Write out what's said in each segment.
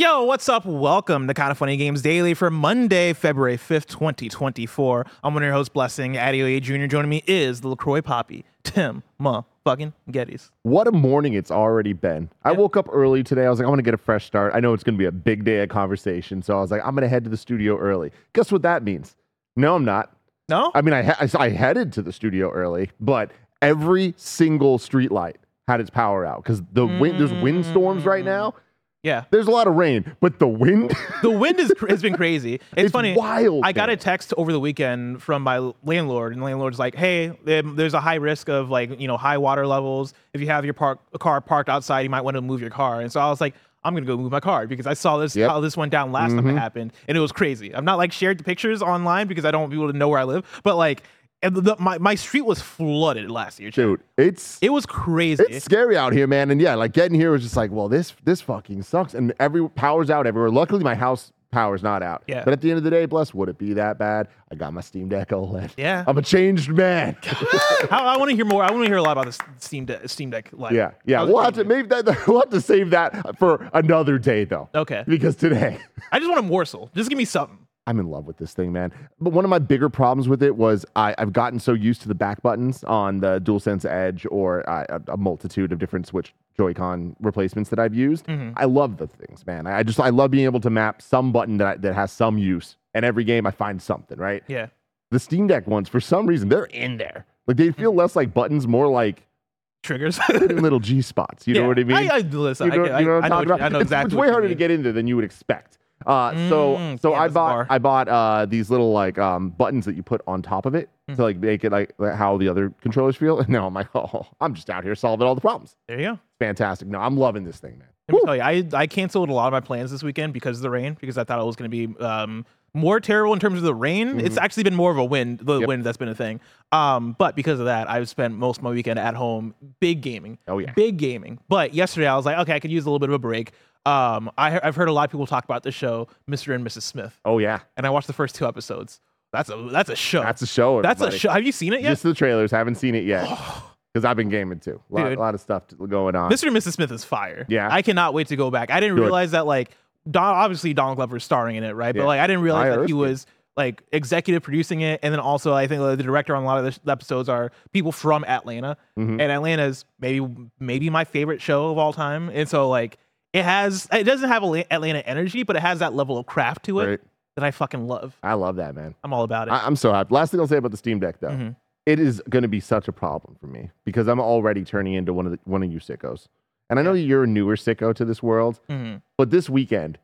Yo, what's up? Welcome to Kinda Funny Games Daily for Monday, February 5th, 2024. I'm one of your hosts, Blessing. Adeoye Jr. Joining me is the LaCroix Poppy, Tim Ma fucking Gettys. What a morning it's already been. I woke up early today. I was like, I'm going to get a fresh start. I know it's going to be a big day of conversation. So I was like, I'm going to head to the studio early. Guess what that means? No, I'm not. No? I mean, I, I headed to the studio early, but every single street light had its power out because the wind, there's windstorms right mm. now. Yeah. There's a lot of rain, but the wind, The wind is, has been crazy. It's, It's funny. wild, I got a text over the weekend from my landlord, and the landlord's like, "Hey, there's a high risk of like you know high water levels. If you have your park a car parked outside, you might want to move your car." And so I was like, "I'm gonna go move my car because I saw this Yep. Mm-hmm. how this went down last time it happened, and it was crazy. I'm not like shared the pictures online because I don't want people to know where I live, but like and the, my my street was flooded last year. Chad. dude, it's It was crazy. it's scary out here, man. And yeah, like getting here was just like, well, this this fucking sucks. And every power's out everywhere. Luckily, my house power's not out. Yeah. But at the end of the day, bless, would it be that bad? I got my Steam Deck OLED. Yeah. I'm a changed man. I, I want to hear more. I want to hear a lot about this Steam Deck. Steam Deck Live. yeah, yeah. We'll have to maybe that we'll have to save that for another day though. Okay. Because today. I just want a morsel. Just give me something. I'm in love with this thing, man. But one of my bigger problems with it was I, I've gotten so used to the back buttons on the DualSense Edge or uh, a, a multitude of different Switch Joy-Con replacements that I've used. Mm-hmm. I love the things, man. I just I love being able to map some button that I, that has some use, and every game I find something. Right. Yeah. The Steam Deck ones, for some reason, they're in there. Like they Mm-hmm. feel less like buttons, more like Triggers. little G spots. You know what I mean? I, I, listen, You know, I, you know I, know, you- I know It's- exactly. It's, what way harder to get into than you would expect. Uh, so Mm, so I bought bar. I bought uh, these little like um, buttons that you put on top of it Hmm. to like make it like like how the other controllers feel. And now I'm like, oh, I'm just out here solving all the problems. There you go. Fantastic. No, I'm loving this thing, man. Let me Woo. tell you, I, I canceled a lot of my plans this weekend because of the rain, because I thought it was going to be um, more terrible in terms of the rain. It's actually been more of a wind, the Mm-hmm. Yep. wind that's been a thing. Um, but because of that, I've spent most of my weekend at home, big gaming. Oh, yeah. Big gaming. But yesterday I was like, okay, I could use a little bit of a break. Um, I, I've heard a lot of people talk about the show, Mr. and Mrs. Smith, Oh yeah, and I watched the first two episodes. That's a that's a show. that's a show. That's a show. Have you seen it yet? Just the trailers. Haven't seen it yet because I've been gaming too. A lot, lot of stuff going on. Mr. and Mrs. Smith is fire. Yeah. I cannot wait to go back. I didn't Good. realize that like Don obviously Donald Glover is starring in it, right? But like I didn't realize I that he was like executive producing it, and then also I think like, the director on a lot of the episodes are people from Atlanta, Mhm. and Atlanta's maybe maybe my favorite show of all time, and so like it has it doesn't have Atlanta energy, but it has that level of craft to it Right. that I fucking love. I love that, man. I'm all about it. I, I'm so happy. Last thing I'll say about the Steam Deck, though, Mhm. it is going to be such a problem for me because I'm already turning into one of the, one of you sickos, and I know you're a newer sicko to this world. Mhm. But this weekend,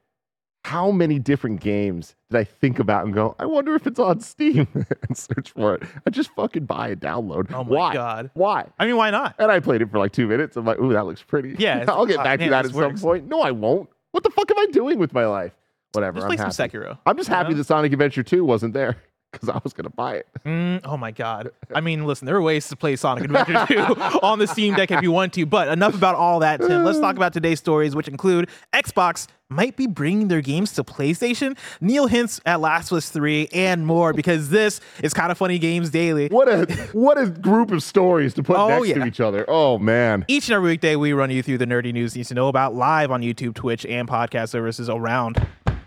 how many different games did I think about and go, I wonder if it's on Steam and search for it? I just fucking buy and download. Oh my Why? God. Why? I mean, why not? And I played it for like two minutes. I'm like, ooh, that looks pretty. Yeah, I'll get uh, back man, to that at some point. No, I won't. What the fuck am I doing with my life? Whatever. Just I'm play some happy. Sekiro. I'm just happy know? that Sonic Adventure 2 wasn't there because I was going to buy it. Mm, oh my god. I mean, listen, there are ways to play Sonic Adventure 2 on the Steam Deck if you want to, but enough about all that, Tim. Let's talk about today's stories, which include Xbox might be bringing their games to PlayStation, Neil hints at Last of Us 3, and more, because this is Kinda Funny games daily. What a what a group of stories to put Oh, next yeah. to each other. Oh man. Each and every weekday, we run you through the nerdy news you need to know about live on YouTube, Twitch, and podcast services around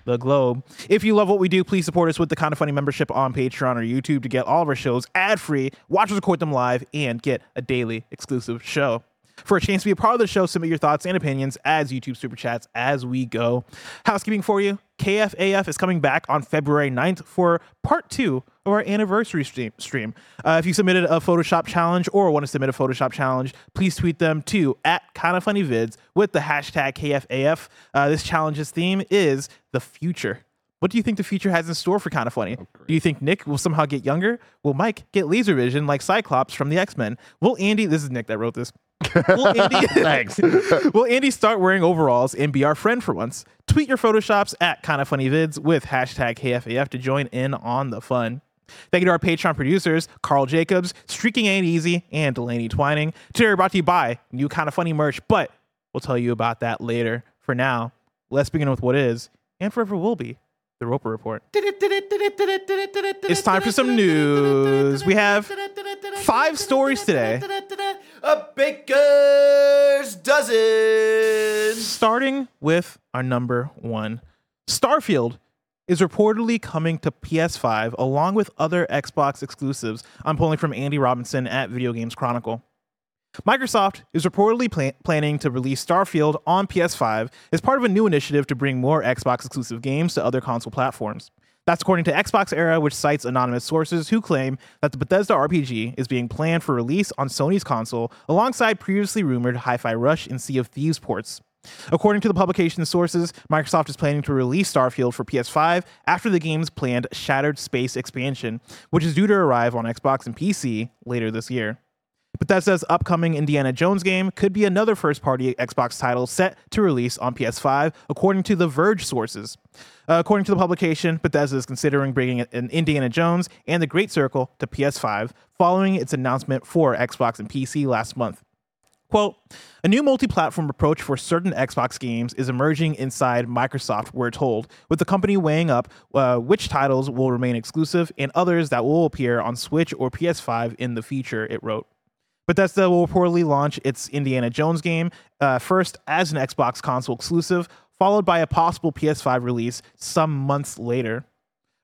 the globe. If you love what we do, please support us with the Kinda Funny membership on Patreon or YouTube to get all of our shows ad free, watch us record them live, and get a daily exclusive show. For a chance to be a part of the show, submit your thoughts and opinions as YouTube super chats as we go. Housekeeping for you KFAF is coming back on February 9th for part two of our anniversary stream. stream. Uh, if you submitted a Photoshop challenge or want to submit a Photoshop challenge, please tweet them to at Kinda Funny vids with the hashtag KFAF. Uh, this challenge's theme is the future. What do you think the future has in store for Kinda Funny? do you think Nick will somehow get younger? Will Mike get laser vision like Cyclops from the X Men? Will Andy? This is Nick that wrote this. Will Andy? Thanks. Will Andy start wearing overalls and be our friend for once? Tweet your photoshops at Kinda Funny vids with hashtag KFAF to join in on the fun. Thank you to our Patreon producers, Carl Jacobs, Streaking Ain't Easy, and Delaney Twining. Today we're brought to you by new Kinda Funny merch, but we'll tell you about that later. For now, let's begin with what is and forever will be the Roper Report. It's time for some news. We have five stories today. A baker's dozen. Starting with our number one Starfield is reportedly coming to PS5 along with other Xbox exclusives. I'm pulling from Andy Robinson at Video Games Chronicle. Microsoft is reportedly pla- planning to release Starfield on PS5 as part of a new initiative to bring more Xbox exclusive games to other console platforms. That's according to Xbox Era, which cites anonymous sources who claim that the Bethesda RPG is being planned for release on Sony's console alongside previously rumored Hi Fi Rush and Sea of Thieves ports. According to the publication's sources, Microsoft is planning to release Starfield for PS5 after the game's planned Shattered Space expansion, which is due to arrive on Xbox and PC later this year. Bethesda's upcoming Indiana Jones game could be another first party Xbox title set to release on PS5, according to The Verge sources. Uh, according to the publication, Bethesda is considering bringing an Indiana Jones and The Great Circle to PS5 following its announcement for Xbox and PC last month. Quote, a new multi platform approach for certain Xbox games is emerging inside Microsoft, we're told, with the company weighing up uh, which titles will remain exclusive and others that will appear on Switch or PS5 in the future, it wrote. Bethesda will reportedly launch its Indiana Jones game uh, first as an Xbox console exclusive, followed by a possible PS5 release some months later.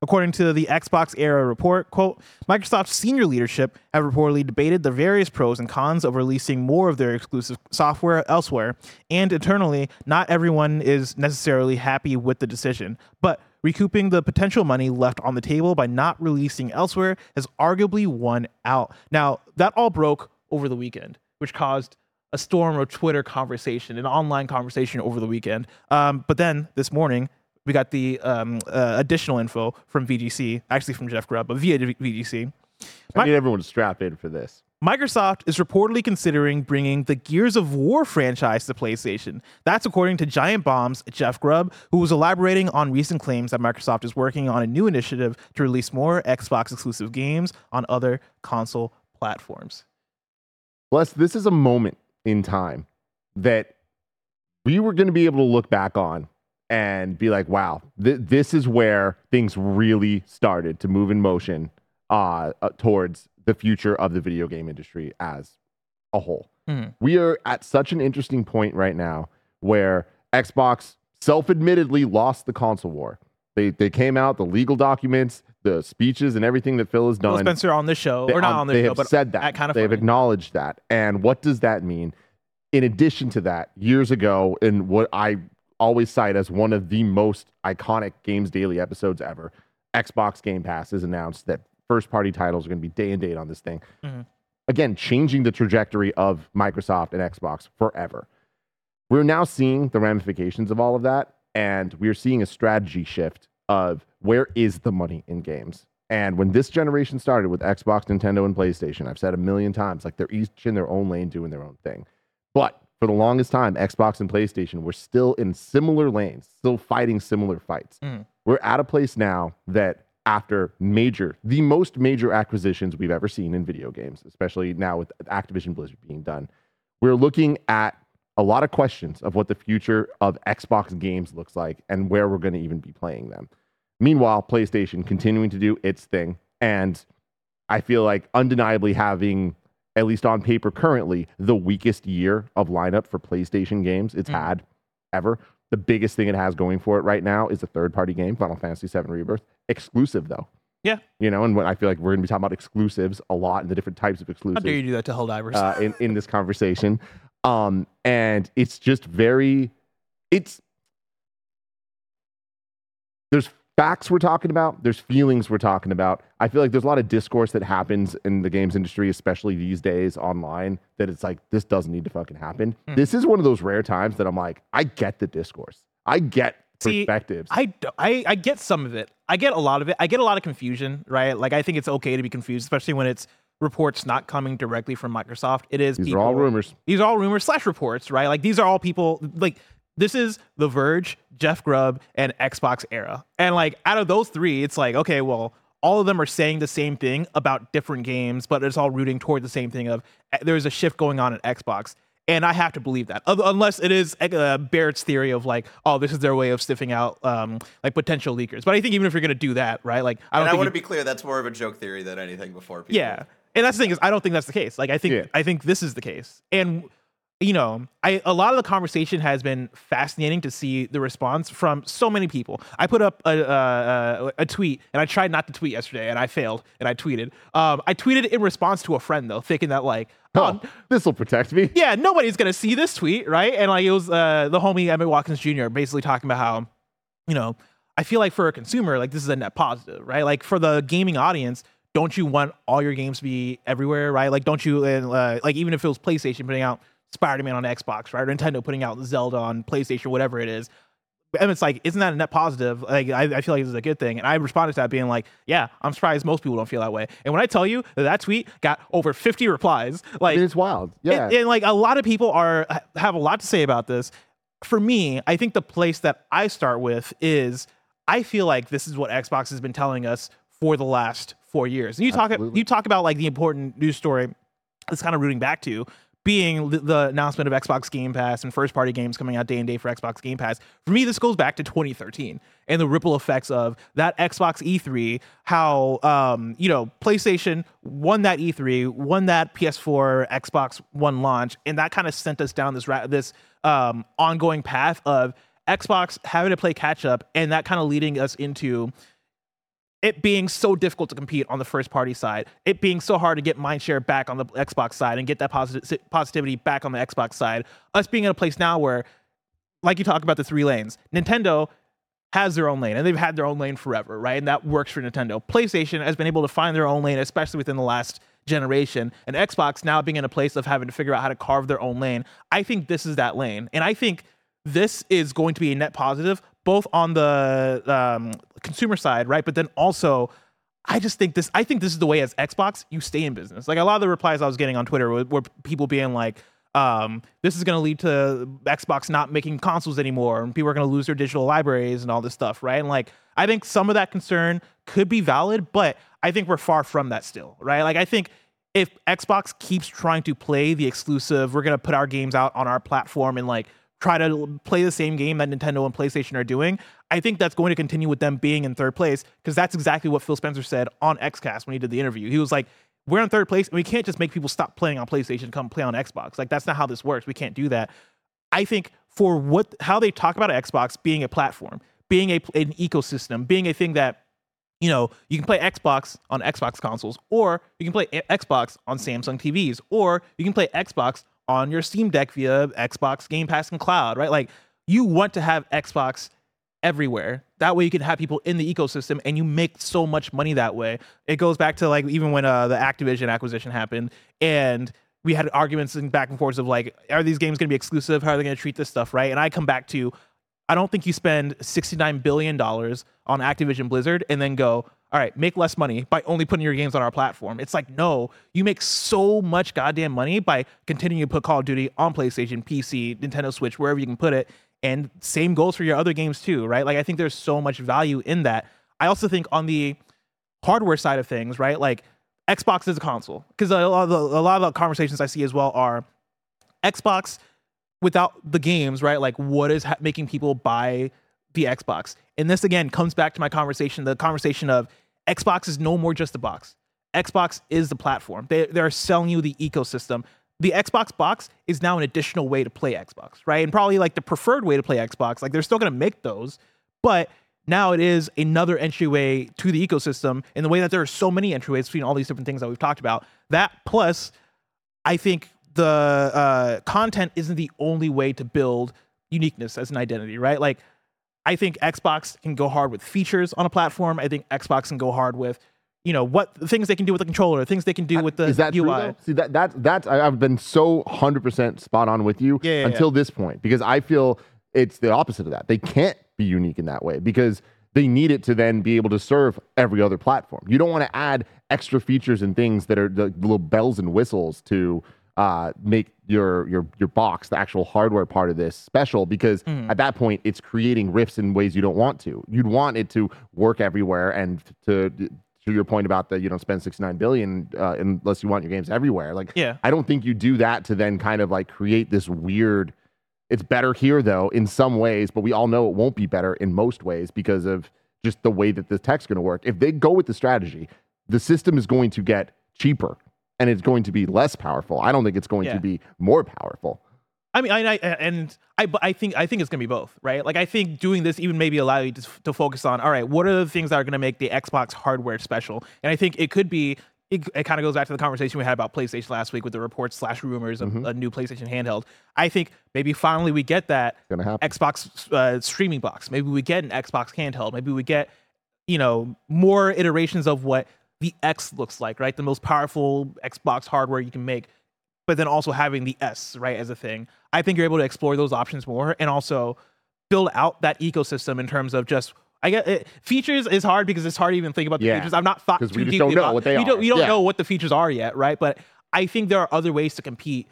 According to the Xbox Era report, quote, Microsoft's senior leadership have reportedly debated the various pros and cons of releasing more of their exclusive software elsewhere, and internally, not everyone is necessarily happy with the decision. But recouping the potential money left on the table by not releasing elsewhere has arguably won out. Now, that all broke over the weekend, which caused a storm of Twitter conversation, an online conversation over the weekend. Um, but then this morning, we got the um, uh, additional info from VGC, actually from Jeff Grubb, but via VGC. I need everyone to strap in for this. Microsoft is reportedly considering bringing the Gears of War franchise to PlayStation. That's according to Giant Bomb's Jeff Grubb, who was elaborating on recent claims that Microsoft is working on a new initiative to release more Xbox exclusive games on other console platforms. Plus, this is a moment in time that we were going to be able to look back on and be like, wow, th- this is where things really started to move in motion uh, uh, towards the future of the video game industry as a whole. Mhm. We are at such an interesting point right now where Xbox self admittedly lost the console war. They, they came out, the legal documents, the speeches, and everything that Phil has done. Spencer on this show, They, or not on they show, but said that. kind of they have funny. acknowledged that. And what does that mean? In addition to that, years ago, in what I always cite as one of the most iconic Games Daily episodes ever, Xbox Game Pass has announced that first party titles are going to be day and date on this thing. Mhm. Again, changing the trajectory of Microsoft and Xbox forever. We're now seeing the ramifications of all of that, and we're seeing a strategy shift of where is the money in games. And when this generation started with Xbox, Nintendo, and PlayStation, I've said a million times, like they're each in their own lane doing their own thing. But for the longest time, Xbox and PlayStation were still in similar lanes, still fighting similar fights. Mhm. We're at a place now that after major, the most major acquisitions we've ever seen in video games, especially now with Activision Blizzard being done, we're looking at a lot of questions of what the future of Xbox games looks like and where we're going to even be playing them. Meanwhile, PlayStation continuing to do its thing. And I feel like undeniably having, at least on paper currently, the weakest year of lineup for PlayStation games it's Mm. had ever. The biggest thing it has going for it right now is a third party game, Final Fantasy VII Rebirth. Exclusive, though. Yeah. You know, and what I feel like we're going to be talking about exclusives a lot and the different types of exclusives. How dare you do that to Helldivers? uh, in in this conversation. Um, and it's just very, it's there's facts we're talking about, there's feelings we're talking about. I feel like there's a lot of discourse that happens in the games industry, especially these days online, that it's like this doesn't need to fucking happen. Hmm. This is one of those rare times that I'm like, I get the discourse, I get See, perspectives. I, I I get some of it. I get a lot of it. I get a lot of confusion, right? Like I think it's okay to be confused, especially when it's reports not coming directly from Microsoft. It is These people, are all rumors. These are all rumors slash reports, right? Like these are all people like this is The Verge, Jeff Grubb, and Xbox Era. And like out of those three, it's like, okay, well, all of them are saying the same thing about different games, but it's all rooting toward the same thing of eh, there's a shift going on at Xbox. And I have to believe that, unless it is uh, Barrett's theory of like, oh, this is their way of sniffing out um, like potential leakers. But I think even if you're going to do that, right? Like, I don't and I want to be clear, that's more of a joke theory than anything before. People. yeah, and that's the thing is, I don't think that's the case. Like, I think Yeah. I think this is the case, and you know, I a lot of the conversation has been fascinating to see the response from so many people. I put up a a, a, tweet, and I tried not to tweet yesterday, and I failed, and I tweeted. Um, I tweeted in response to a friend though, thinking that like, Oh, oh, this will protect me. yeah, nobody's gonna see this tweet, right? And like it was uh, the homie Emmett Watkins Jr. basically talking about how, you know, I feel like for a consumer, like this is a net positive, right? Like for the gaming audience, don't you want all your games to be everywhere, right? Like don't you uh, like even if it was PlayStation putting out Spider-Man on Xbox, right? Or Nintendo putting out Zelda on PlayStation, whatever it is. And it's like, isn't that a net positive? Like, I, I feel like this is a good thing. And I responded to that being like, yeah, I'm surprised most people don't feel that way. And when I tell you that that tweet got over 50 replies, I like, mean, it's wild. Yeah. and, and, like a lot of people are have a lot to say about this. For me, I think the place that I start with is I feel like this is what Xbox has been telling us for the last four years. And you talk Absolutely. you talk about like the important news story that's kind of rooting back to being the, announcement of Xbox Game Pass and first party games coming out day and day for Xbox Game Pass. For me, this goes back to 2013 and the ripple effects of that Xbox E3, how um, you know, PlayStation won that E3, won that PS4, Xbox One launch, and that kind of sent us down this ra- this um, ongoing path of Xbox having to play catch up and that kind of leading us into it being so difficult to compete on the first party side, it being so hard to get mindshare back on the Xbox side and get that posit- positivity back on the Xbox side, us being in a place now where, like you talk about the three lanes, Nintendo has their own lane and they've had their own lane forever, right? And that works for Nintendo. PlayStation has been able to find their own lane, especially within the last generation. And Xbox now being in a place of having to figure out how to carve their own lane. I think this is that lane. And I think this is going to be a net positive, both on the um, consumer side, right? But then also, I just think this. I think this is the way as Xbox you stay in business. Like a lot of the replies I was getting on Twitter were, were people being like, um, "This is going to lead to Xbox not making consoles anymore, and people are going to lose their digital libraries and all this stuff, right?" And like, I think some of that concern could be valid, but I think we're far from that still, right? Like, I think if Xbox keeps trying to play the exclusive, we're gonna put our games out on our platform and like try to play the same game that Nintendo and PlayStation are doing. I think that's going to continue with them being in third place because that's exactly what Phil Spencer said on XCast when he did the interview. He was like, "We're in third place, and we can't just make people stop playing on PlayStation come play on Xbox. Like that's not how this works. We can't do that." I think for what how they talk about Xbox being a platform, being a an ecosystem, being a thing that you know, you can play Xbox on Xbox consoles, or you can play A- Xbox on Samsung TVs, or you can play Xbox on your Steam Deck via Xbox Game Pass and Cloud, right? Like you want to have Xbox everywhere. That way you can have people in the ecosystem and you make so much money that way. It goes back to like even when uh, the Activision acquisition happened and we had arguments and back and forths of like, are these games going to be exclusive? How are they going to treat this stuff, right? And I come back to, I don't think you spend $69 billion on Activision Blizzard and then go, all right, make less money by only putting your games on our platform. It's like, no, you make so much goddamn money by continuing to put Call of Duty on PlayStation, PC, Nintendo Switch, wherever you can put it. And same goes for your other games too, right? Like, I think there's so much value in that. I also think on the hardware side of things, right? Like, Xbox is a console because a lot of the, a lot of the conversations I see as well are Xbox without the games, right? Like, what is ha- making people buy the Xbox? And this again comes back to my conversation, the conversation of Xbox is no more just a box. Xbox is the platform. They they're selling you the ecosystem. The Xbox box is now an additional way to play Xbox, right? And probably like the preferred way to play Xbox. Like they're still going to make those, but now it is another entryway to the ecosystem in the way that there are so many entryways between all these different things that we've talked about. That plus, I think the uh, content isn't the only way to build uniqueness as an identity, right? Like, I think Xbox can go hard with features on a platform. I think Xbox can go hard with, you know, what things they can do with the controller, things they can do uh, with the Is that UI. true? Though? See that that that's I've been so hundred percent spot on with you Yeah, yeah, until this point because I feel it's the opposite of that. They can't be unique in that way because they need it to then be able to serve every other platform. You don't want to add extra features and things that are the little bells and whistles to uh, make your your your box, the actual hardware part of this, special because Mm. at that point it's creating rifts in ways you don't want to. You'd want it to work everywhere and to to your point about that you don't spend 69 billion uh, unless you want your games everywhere. Like, Yeah. I don't think you do that to then kind of like create this weird. It's better here though in some ways, but we all know it won't be better in most ways because of just the way that the tech's going to work. If they go with the strategy, the system is going to get cheaper and it's going to be less powerful. I don't think it's going Yeah. to be more powerful. I mean, I, I and I, I think I think it's gonna be both, right? Like I think doing this even maybe allow you to, to focus on, all right, what are the things that are gonna make the Xbox hardware special? And I think it could be. It, it kind of goes back to the conversation we had about PlayStation last week with the reports slash rumors of Mm-hmm. a new PlayStation handheld. I think maybe finally we get that It's going to happen. Xbox uh, streaming box. Maybe we get an Xbox handheld. Maybe we get, you know, more iterations of what the X looks like, right? The most powerful Xbox hardware you can make, but then also having the S, right, as a thing. I think you're able to explore those options more and also build out that ecosystem in terms of just. I get it. Features is hard because it's hard to even think about the Yeah. features. I'm not thought too we deeply don't know about- what they we Don't, are. you don't Yeah. know what the features are yet, right? But I think there are other ways to compete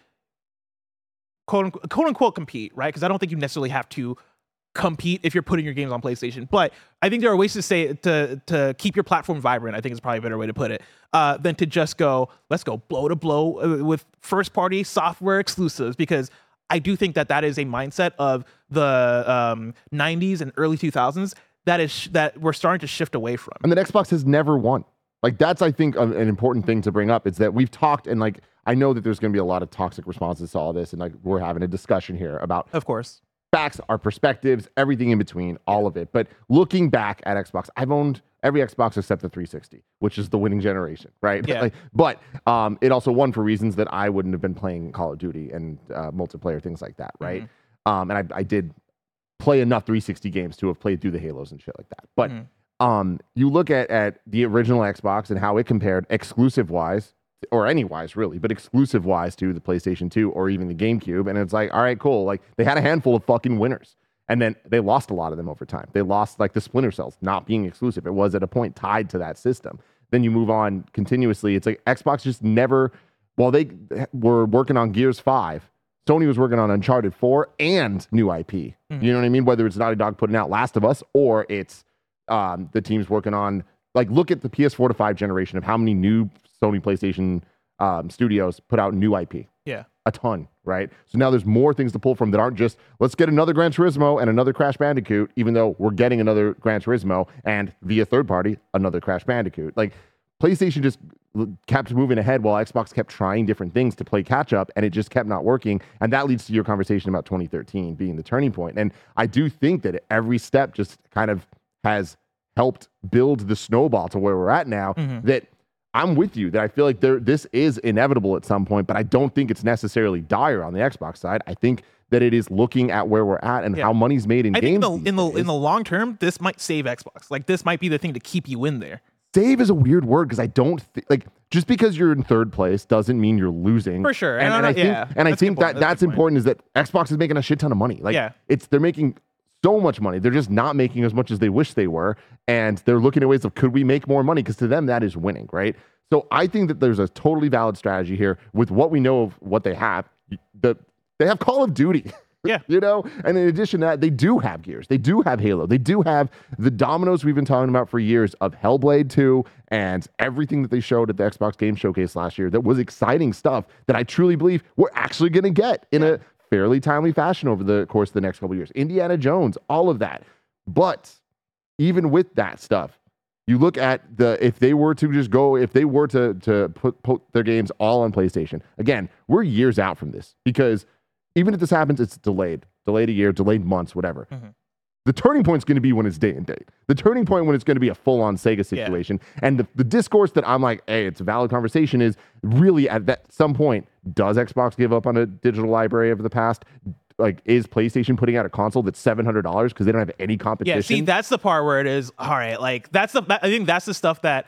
quote unquote, quote unquote compete, right? Because I don't think you necessarily have to compete if you're putting your games on PlayStation. But I think there are ways to say to to keep your platform vibrant. I think is probably a better way to put it uh, than to just go let's go blow to blow uh, with first party software exclusives because. I do think that that is a mindset of the um, 90s and early 2000s that is sh- that we're starting to shift away from. And then Xbox has never won. Like that's I think an important thing to bring up is that we've talked and like I know that there's going to be a lot of toxic responses to all this and like we're having a discussion here about Of course. Facts, our perspectives, everything in between, all of it. But looking back at Xbox, I've owned every Xbox except the 360, which is the winning generation, right? Yeah. Like, but um, it also won for reasons that I wouldn't have been playing Call of Duty and uh, multiplayer things like that, right? Um, and I, I did play enough 360 games to have played through the Halos and shit like that. But Mhm. um, you look at at the original Xbox and how it compared exclusive wise or any wise really, but exclusive wise to the PlayStation 2 or even the GameCube. And it's like, all right, cool. Like they had a handful of fucking winners. And then they lost a lot of them over time. They lost like the Splinter Cells not being exclusive. It was at a point tied to that system. Then you move on continuously. It's like Xbox just never, while they were working on Gears 5, Sony was working on Uncharted 4 and new IP. You know what I mean? Whether it's Naughty Dog putting out Last of Us or it's um, the team's working on, like, look at the PS4 to 5 generation of how many new Sony PlayStation um, studios put out new IP. Yeah. A ton, right? So now there's more things to pull from that aren't just let's get another Gran Turismo and another Crash Bandicoot, even though we're getting another Gran Turismo and via third party, another Crash Bandicoot. Like PlayStation just kept moving ahead while Xbox kept trying different things to play catch up and it just kept not working. And that leads to your conversation about 2013 being the turning point. And I do think that every step just kind of has helped build the snowball to where we're at now Mhm. that I'm with you that I feel like there this is inevitable at some point, but I don't think it's necessarily dire on the Xbox side. I think that it is looking at where we're at and Yeah. how money's made in I think games. in the in the days. in the long term, this might save Xbox. Like this might be the thing to keep you in there. save is a weird word because I don't thi- like just because you're in third place doesn't mean you're losing. For sure. And, And I and I think yeah, and I think that That's that's important is that Xbox is making a shit ton of money. Like Yeah. it's they're making so much money. They're just not making as much as they wish they were. And they're looking at ways of could we make more money? Because to them that is winning, right? So I think that there's a totally valid strategy here with what we know of what they have. The they have Call of Duty. Yeah. you know, and in addition to that, they do have Gears. They do have Halo. They do have the dominoes we've been talking about for years of Hellblade 2 and everything that they showed at the Xbox Game Showcase last year that was exciting stuff that I truly believe we're actually going to get in a fairly timely fashion over the course of the next couple years. Indiana Jones, all of that. But even with that stuff, you look at the if they were to just go if they were to to put put their games all on PlayStation. Again, we're years out from this because even if this happens, it's delayed, delayed a year, delayed months, whatever. Mhm. The turning point is going to be when it's day and date. The turning point when it's going to be a full on Sega Yeah. situation. And the, the discourse that I'm like, hey, it's a valid conversation is really at that some point, does Xbox give up on a digital library of the past? Like, is PlayStation putting out a console that's seven hundred dollars because they don't have any competition? Yeah, see, that's the part where it is all right. Like that's the I think that's the stuff that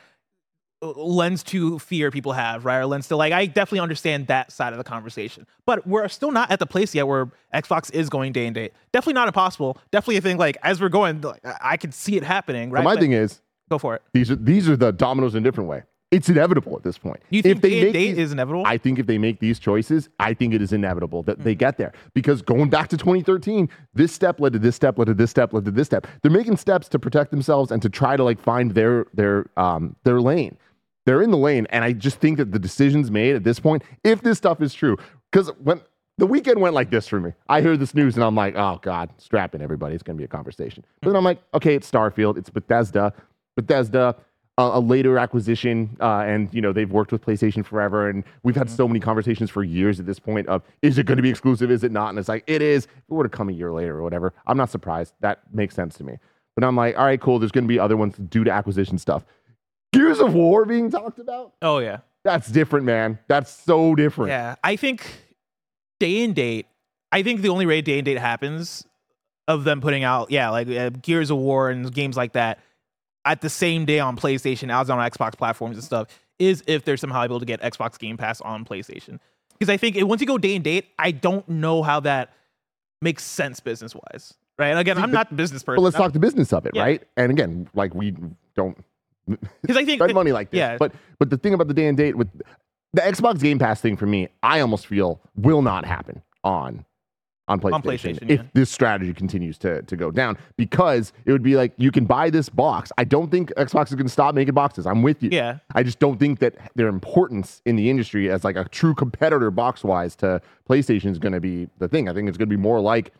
lends to fear people have, right? Or lends to like I definitely understand that side of the conversation, but we're still not at the place yet where Xbox is going day and date. Definitely not impossible. Definitely a thing. Like as we're going, like, I could see it happening, But right? my But thing is, go for it. these are these are the dominoes in a different way. it's inevitable at this point. You think if they day and make date these- is inevitable? I think if they make these choices, I think it is inevitable that Hmm. they get there. Because going back to 2013, this step led to this step, led to this step, led to this step. They're making steps to protect themselves and to try to like find their their um their lane. They're in the lane, and I just think that the decisions made at this point, if this stuff is true, because when the weekend went like this for me, I hear this news and I'm like, oh god, strap in everybody, it's gonna be a conversation. But then I'm like, okay, it's Starfield, it's Bethesda, Bethesda a, a later acquisition, uh, and you know they've worked with PlayStation forever, and we've had so many conversations for years at this point of is it going to be exclusive, is it not? And it's like it is. If it were to come a year later or whatever, I'm not surprised. That makes sense to me. But I'm like, all right, cool. There's going to be other ones due to acquisition stuff. Gears of War being talked about. oh yeah. That's different, man. That's so different. Yeah, I think day and date. I think the only way day and date happens of them putting out, yeah, like uh, Gears of War and games like that at the same day on PlayStation, as on Xbox platforms and stuff, is if they're somehow able to get Xbox Game Pass on PlayStation. Because I think it- once you go day and date, I don't know how that makes sense business wise, right? Again, See, I'm but- not the business person. But let's talk the business of it, Yeah. right? And again, like we don't because I think spend money like this. yeah. But but the thing about the day and date with the Xbox Game Pass thing for me, I almost feel will not happen on on PlayStation, PlayStation, if yeah. this strategy continues to to go down because it would be like you can buy this box. I don't think Xbox is going to stop making boxes. I'm with you. yeah, I just don't think that their importance in the industry as like a true competitor box wise to PlayStation is going to be the thing. I think it's going to be more like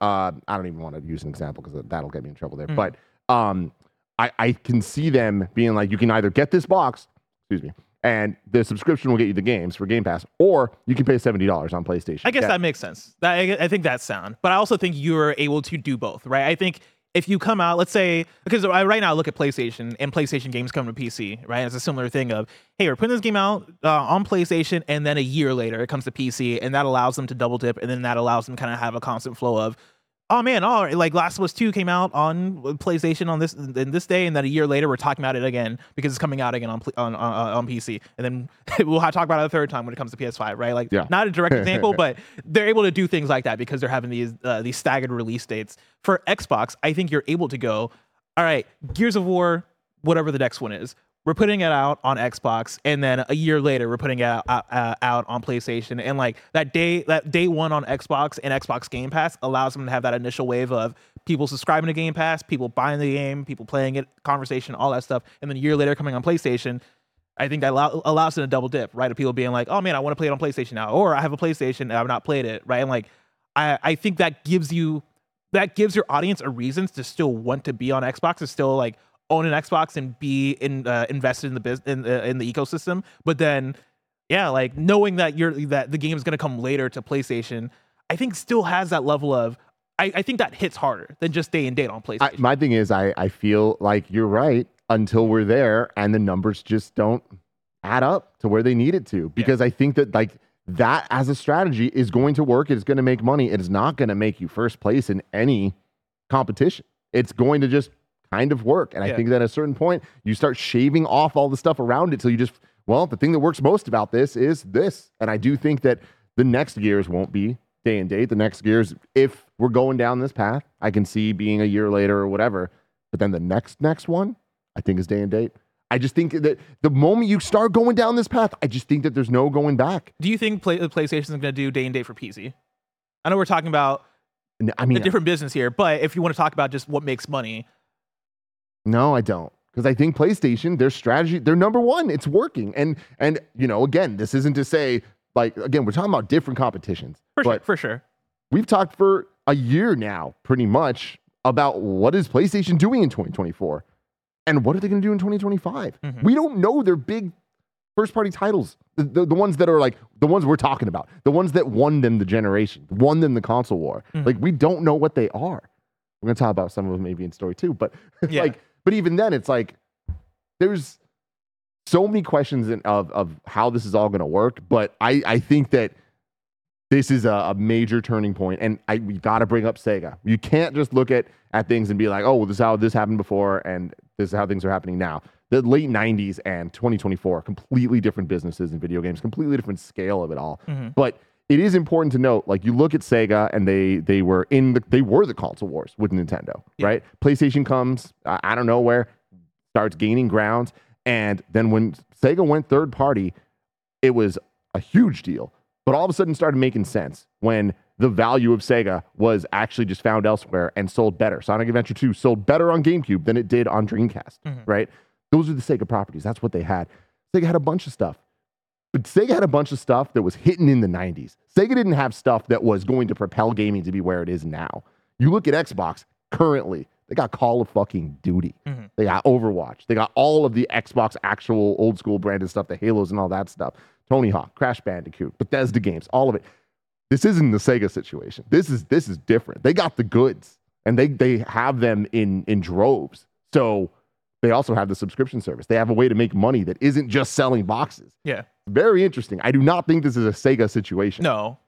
uh, I don't even want to use an example because that'll get me in trouble there. Mhm. But um, I, I can see them being like, you can either get this box, excuse me, and the subscription will get you the games for Game Pass, or you can pay seventy dollars on PlayStation. I guess Yeah. that makes sense. That, I, I think that's sound. But I also think you're able to do both, right? I think if you come out, let's say, because I, right now I look at PlayStation and PlayStation games come to PC, right? It's a similar thing of, hey, we're putting this game out uh, on PlayStation, and then a year later it comes to PC, and that allows them to double dip, and then that allows them kind of have a constant flow of, oh man, oh, like Last of Us 2 came out on PlayStation on this in this day, and then a year later we're talking about it again because it's coming out again on on on, on PC, and then we'll have to talk about it a third time when it comes to PS5, right? Like, Yeah. not a direct example, but they're able to do things like that because they're having these uh, these staggered release dates. For Xbox, I think you're able to go, all right, Gears of War, whatever the next one is. We're putting it out on Xbox, and then a year later, we're putting it out, uh, uh, out on PlayStation. And like that day, that day one on Xbox and Xbox Game Pass allows them to have that initial wave of people subscribing to Game Pass, people buying the game, people playing it, conversation, all that stuff. And then a year later, coming on PlayStation, I think that allow, allows them to double dip, right? Of people being like, oh man, I want to play it on PlayStation now, or I have a PlayStation and I've not played it, right? And like, I, I think that gives you, that gives your audience a reason to still want to be on Xbox, to still like own an Xbox and be in uh, invested in the business in, uh, in the ecosystem. But then, yeah, like knowing that you're that the game is going to come later to PlayStation, I think still has that level of. I, I think that hits harder than just day and date on I, PlayStation. my thing is, I, I feel like you're right until we're there and the numbers just don't add up to where they need it to. Because I think that like that as a strategy is going to work. It's going to make money. It is not going to make you first place in any competition. It's going to just kind of work. And I think that at a certain point, you start shaving off all the stuff around it till you just, well, the thing that works most about this is this. And I do think that the next gears won't be day and date. The next gears, if we're going down this path, I can see being a year later or whatever. But then the next next one, I think is day and date. I just think that the moment you start going down this path, I just think that there's no going back. Do you think play, PlayStation is going to do day and date for PC? I know we're talking about I mean, a different business here, but if you want to talk about just what makes money, No, I don't. Because I think PlayStation, their strategy, they're number one. It's working. And and you know, again, this isn't to say like again, we're talking about different competitions. for but sure, for sure. we've talked for a year now, pretty much, about what is PlayStation doing in 2024 and what are they going to do in 2025. Mhm. We don't know their big first party titles, the, the, the ones that are like the ones we're talking about, the ones that won them the generation, won them the console war. Mhm. Like we don't know what they are. We're going to talk about some of them maybe in story two, but Yeah. like, but even then, it's like there's so many questions in, of of how this is all going to work. But I I think that this is a, a major turning point, and I we got to bring up Sega. You can't just look at at things and be like, oh, well, this is how this happened before, and this is how things are happening now. The late '90s and 2024, completely different businesses and video games, completely different scale of it all. Mhm. But it is important to note, like you look at Sega, and they they were in the they were the console wars with Nintendo, Yeah. right? PlayStation comes uh, out of nowhere, starts gaining ground, And then when Sega went third party, it was a huge deal. But all of a sudden started making sense when the value of Sega was actually just found elsewhere and sold better. Sonic Adventure 2 sold better on GameCube than it did on Dreamcast, right? Those are the Sega properties. That's what they had. Sega had a bunch of stuff. But Sega had a bunch of stuff that was hitting in the 90s. Sega didn't have stuff that was going to propel gaming to be where it is now. You look at Xbox currently, they got Call of fucking Duty. Mhm. They got Overwatch. They got all of the Xbox actual old school branded stuff, the Halos and all that stuff. Tony Hawk, Crash Bandicoot, Bethesda games, all of it. This isn't the Sega situation. This is this is different. They got the goods and they they have them in in droves. So they also have the subscription service. They have a way to make money that isn't just selling boxes. Yeah. Very interesting. I do not think this is a Sega situation. No.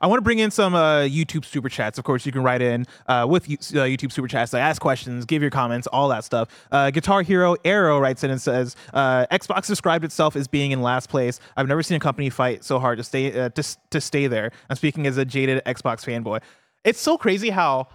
I want to bring in some uh, YouTube super chats. Of course, you can write in uh, with uh, YouTube super chats, like ask questions, give your comments, all that stuff. Uh, Guitar Hero Arrow writes in and says, uh, "Xbox described itself as being in last place. I've never seen a company fight so hard to stay uh, to, to stay there." I'm speaking as a jaded Xbox fanboy. It's so crazy how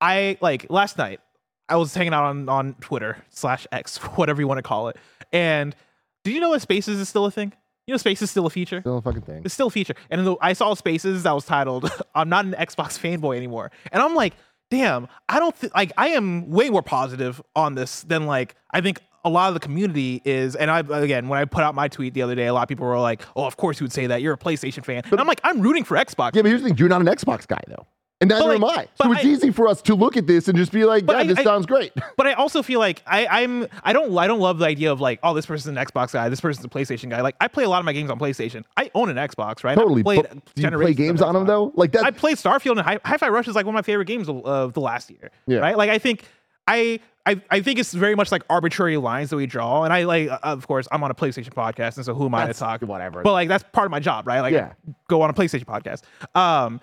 I like last night. I was hanging out on on Twitter slash X, whatever you want to call it, and did you know that Spaces is still a thing? You know, Spaces is still a feature. Still a fucking thing. It's still a feature. And the, I saw spaces that was titled "I'm not an Xbox fanboy anymore," and I'm like, damn, I don't th- like. I am way more positive on this than like I think a lot of the community is. And I again, when I put out my tweet the other day, a lot of people were like, "Oh, of course you would say that. You're a PlayStation fan." and I'm like, I'm rooting for Xbox. Yeah, but here's the thing: you're not an Xbox guy though, and neither like- am I. So it's I- easy for us to look at this and just be like, "Yeah, I- this I- sounds great." But I also feel like I, I'm I don't I don't love the idea of like oh this person's an Xbox guy this person's a PlayStation guy like I play a lot of my games on PlayStation I own an Xbox right totally. I do you play games on them though? Like that? I played Starfield and Hi- Hi-Fi Rush is like one of my favorite games of, of the last year. Yeah. Right? Like I think I, I I think it's very much like arbitrary lines that we draw, and I like uh, of course I'm on a PlayStation podcast, and so who am I to That's- talk? whatever. But like that's part of my job, right? Like Yeah. go on a PlayStation podcast. Um,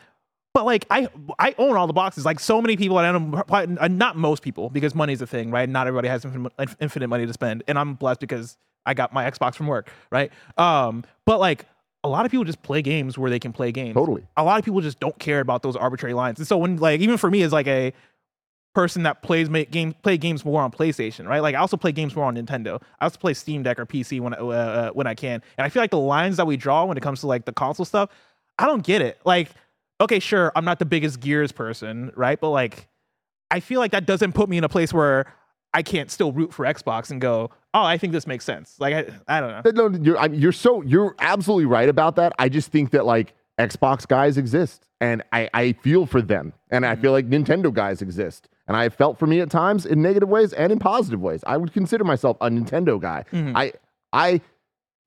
but like I I own all the boxes. Like so many people, and I know uh, not most people because money's a thing, right? Not everybody has infinite, infinite money to spend, and I'm blessed because I got my Xbox from work, right? Um, but like a lot of people just play games where they can play games. Totally. A lot of people just don't care about those arbitrary lines, and so when like even for me as like a person that plays make game play games more on PlayStation, right? Like I also play games more on Nintendo. I also play Steam Deck or PC when uh, uh, when I can, and I feel like the lines that we draw when it comes to like the console stuff, I don't get it. Like, okay, sure, I'm not the biggest Gears person, right? But like, I feel like that doesn't put me in a place where I can't still root for Xbox and go, oh, I think this makes sense. Like, I, I don't know. No, you're, I, you're so you're absolutely right about that. I just think that like Xbox guys exist, and I I feel for them, and I feel like Nintendo guys exist, and I have felt for me at times in negative ways and in positive ways. I would consider myself a Nintendo guy. Mhm. I I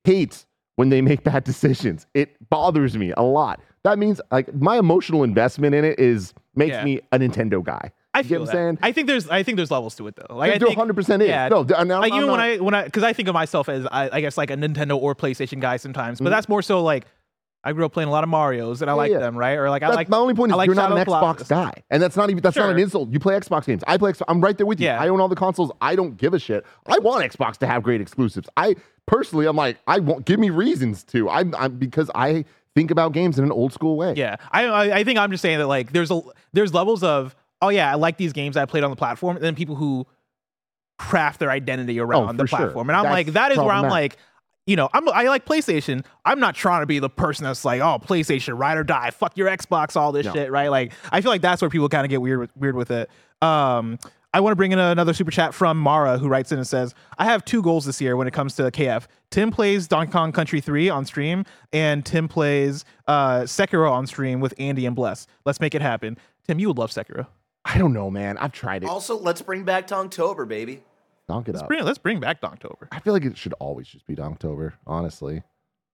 hate when they make bad decisions. It bothers me a lot. That means like my emotional investment in it is makes Yeah. me a Nintendo guy. I You feel what. I'm saying? I think there's I think there's levels to it though. Like there 100 percent is. yeah. no, I'm- like I'm even when I when I because I think of myself as I, I guess like a Nintendo or PlayStation guy sometimes, Mm-hmm. but that's more so like I grew up playing a lot of Mario's and I like yeah. them, right? Or like I like my only point is like you're not an Shadow of the Xbox guy, and that's not even that's not an insult. You play Xbox games. I play. Xbox, I'm right there with you. Yeah. I own all the consoles. I don't give a shit. I want Xbox to have great exclusives. I personally, I'm like, I won't give me reasons to. I'm, I'm because I think about games in an old school way. Yeah, I, I I think I'm just saying that like there's a there's levels of oh yeah I like these games I played on the platform, and then people who craft their identity around the Oh, sure. platform, and I'm That's like that is where I'm like. You know, I'm I like PlayStation. I'm not trying to be the person that's like, oh, PlayStation, ride or die, fuck your Xbox, all this No. shit, right? Like, I feel like that's where people kind of get weird with, weird with it. Um, I want to bring in another super chat from Mara, who writes in and says, "I have two goals this year when it comes to KF. Tim plays Donkey Kong Country 3 on stream, and Tim plays uh, Sekiro on stream with Andy and Bless. Let's make it happen. Tim, you would love Sekiro. I don't know, man. I've tried it. Also, let's bring back Donktober, baby. Donk it Let's up. bring, let's bring back Donktober. I feel like it should always just be Donktober, honestly.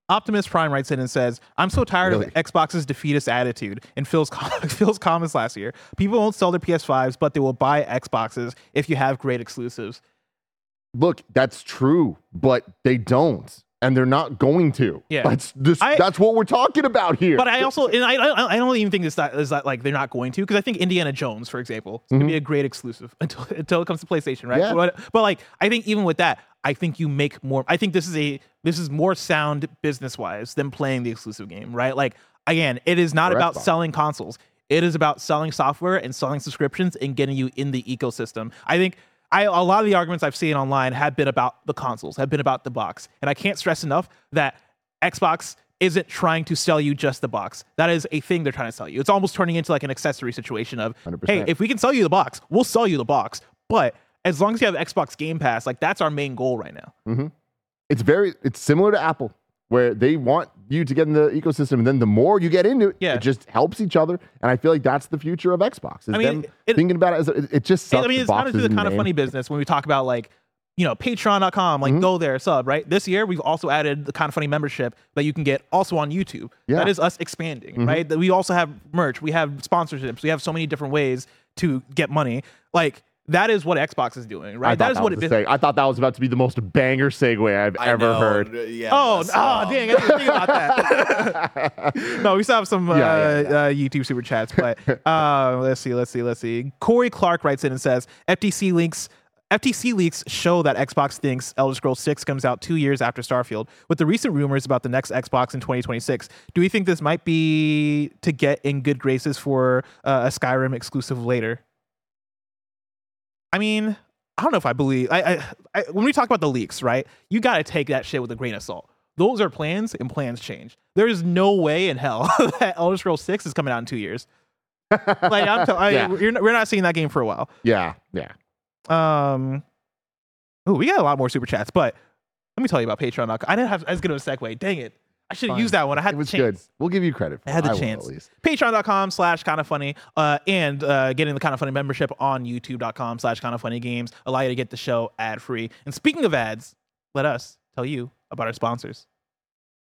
Optimus Prime writes in and says, "I'm so tired Really? of Xbox's defeatist attitude." In Phil's Phil's comments last year, people won't sell their PS5s, but they will buy Xboxes if you have great exclusives. Look, that's true, but they don't, and they're not going to. Yeah. that's this, I- that's what we're talking about here. But I also, and I, I, don't even think it's that is that like they're not going to because I think Indiana Jones, for example, is gonna be a great exclusive until until it comes to PlayStation, right? Mm-hmm. Yeah. But, but like I think even with that, I think you make more. I think this is a this is more sound business wise than playing the exclusive game, right? Like again, it is not about selling consoles. It is about selling software and selling subscriptions and getting you in the ecosystem. I think I a lot of the arguments I've seen online have been about the consoles, have been about the box, and I can't stress enough that Xbox isn't trying to sell you just the box. That is a thing they're trying to sell you. It's almost turning into like an accessory situation of, 100%. hey, if we can sell you the box, we'll sell you the box. But as long as you have Xbox Game Pass, like that's our main goal right now. Mm-hmm. It's very it's similar to Apple, where they want you to get in the ecosystem, and then the more you get into it, Yeah. it just helps each other. And I feel like that's the future of Xbox. Is I mean, them it- thinking about it as a, it, it just sucks. I mean, it's kind of the in Kinda Funny business when we talk about like, you know, patreon.com, Mm-hmm. like go there, sub, right? This year, we've also added the Kinda Funny membership that you can get also on YouTube. Yeah. Mm-hmm. That is us expanding, right? That we also have merch, we have sponsorships, we have so many different ways to get money. Like, that is what Xbox is doing, right? That is that what it is. it seg- I thought that was about to be the most banger segue I've I ever know, heard. uh, Yeah. Oh, let's, oh, uh, dang! I didn't think about that. no, we still have some uh, Yeah, yeah, yeah. Uh, YouTube super chats, but uh, let's see, let's see, let's see. Corey Clark writes in and says, "FTC links." FTC leaks show that Xbox thinks Elder Scrolls 6 comes out two years after Starfield. With the recent rumors about the next Xbox in 2026, do we think this might be to get in good graces for uh, a Skyrim exclusive later? I mean, I don't know if I believe. I, I, I when we talk about the leaks, right? You got to take that shit with a grain of salt. Those are plans, and plans change. There is no way in hell that Elder Scrolls Six is coming out in two years. Like I'm, tell- I, Yeah. you're not- we're not seeing that game for a while. Yeah, yeah. Um, oh, we got a lot more super chats, but let me tell you about Patreon. I didn't have as good of a segue. Dang it! I should have used that one. I had It was the chance. good. We'll give you credit. For. I had it. the will, chance. at least. patreon.com slash Kinda Funny uh, and uh, getting the Kinda Funny membership on youtube.com slash Kinda Funny games allow you to get the show ad free and speaking of ads let us tell you about our sponsors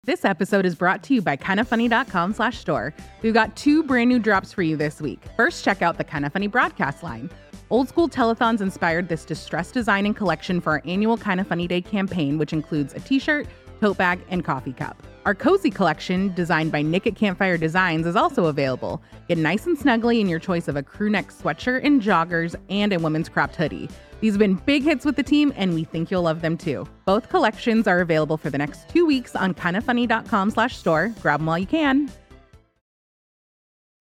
This episode is brought to you by kindafunny.com slash store. We've got two brand new drops for you this week. First, check out the Kinda Funny broadcast line. Old school telethons inspired this distressed design and collection for our annual Kinda Funny Day campaign, which includes a t-shirt, tote bag, and coffee cup. Our cozy collection, designed by Nick at Campfire Designs, is also available. Get nice and snuggly in your choice of a crew neck sweatshirt and joggers and a women's cropped hoodie. These have been big hits with the team, and we think you'll love them too. Both collections are available for the next two weeks on kindafunny.com slash store. Grab them while you can.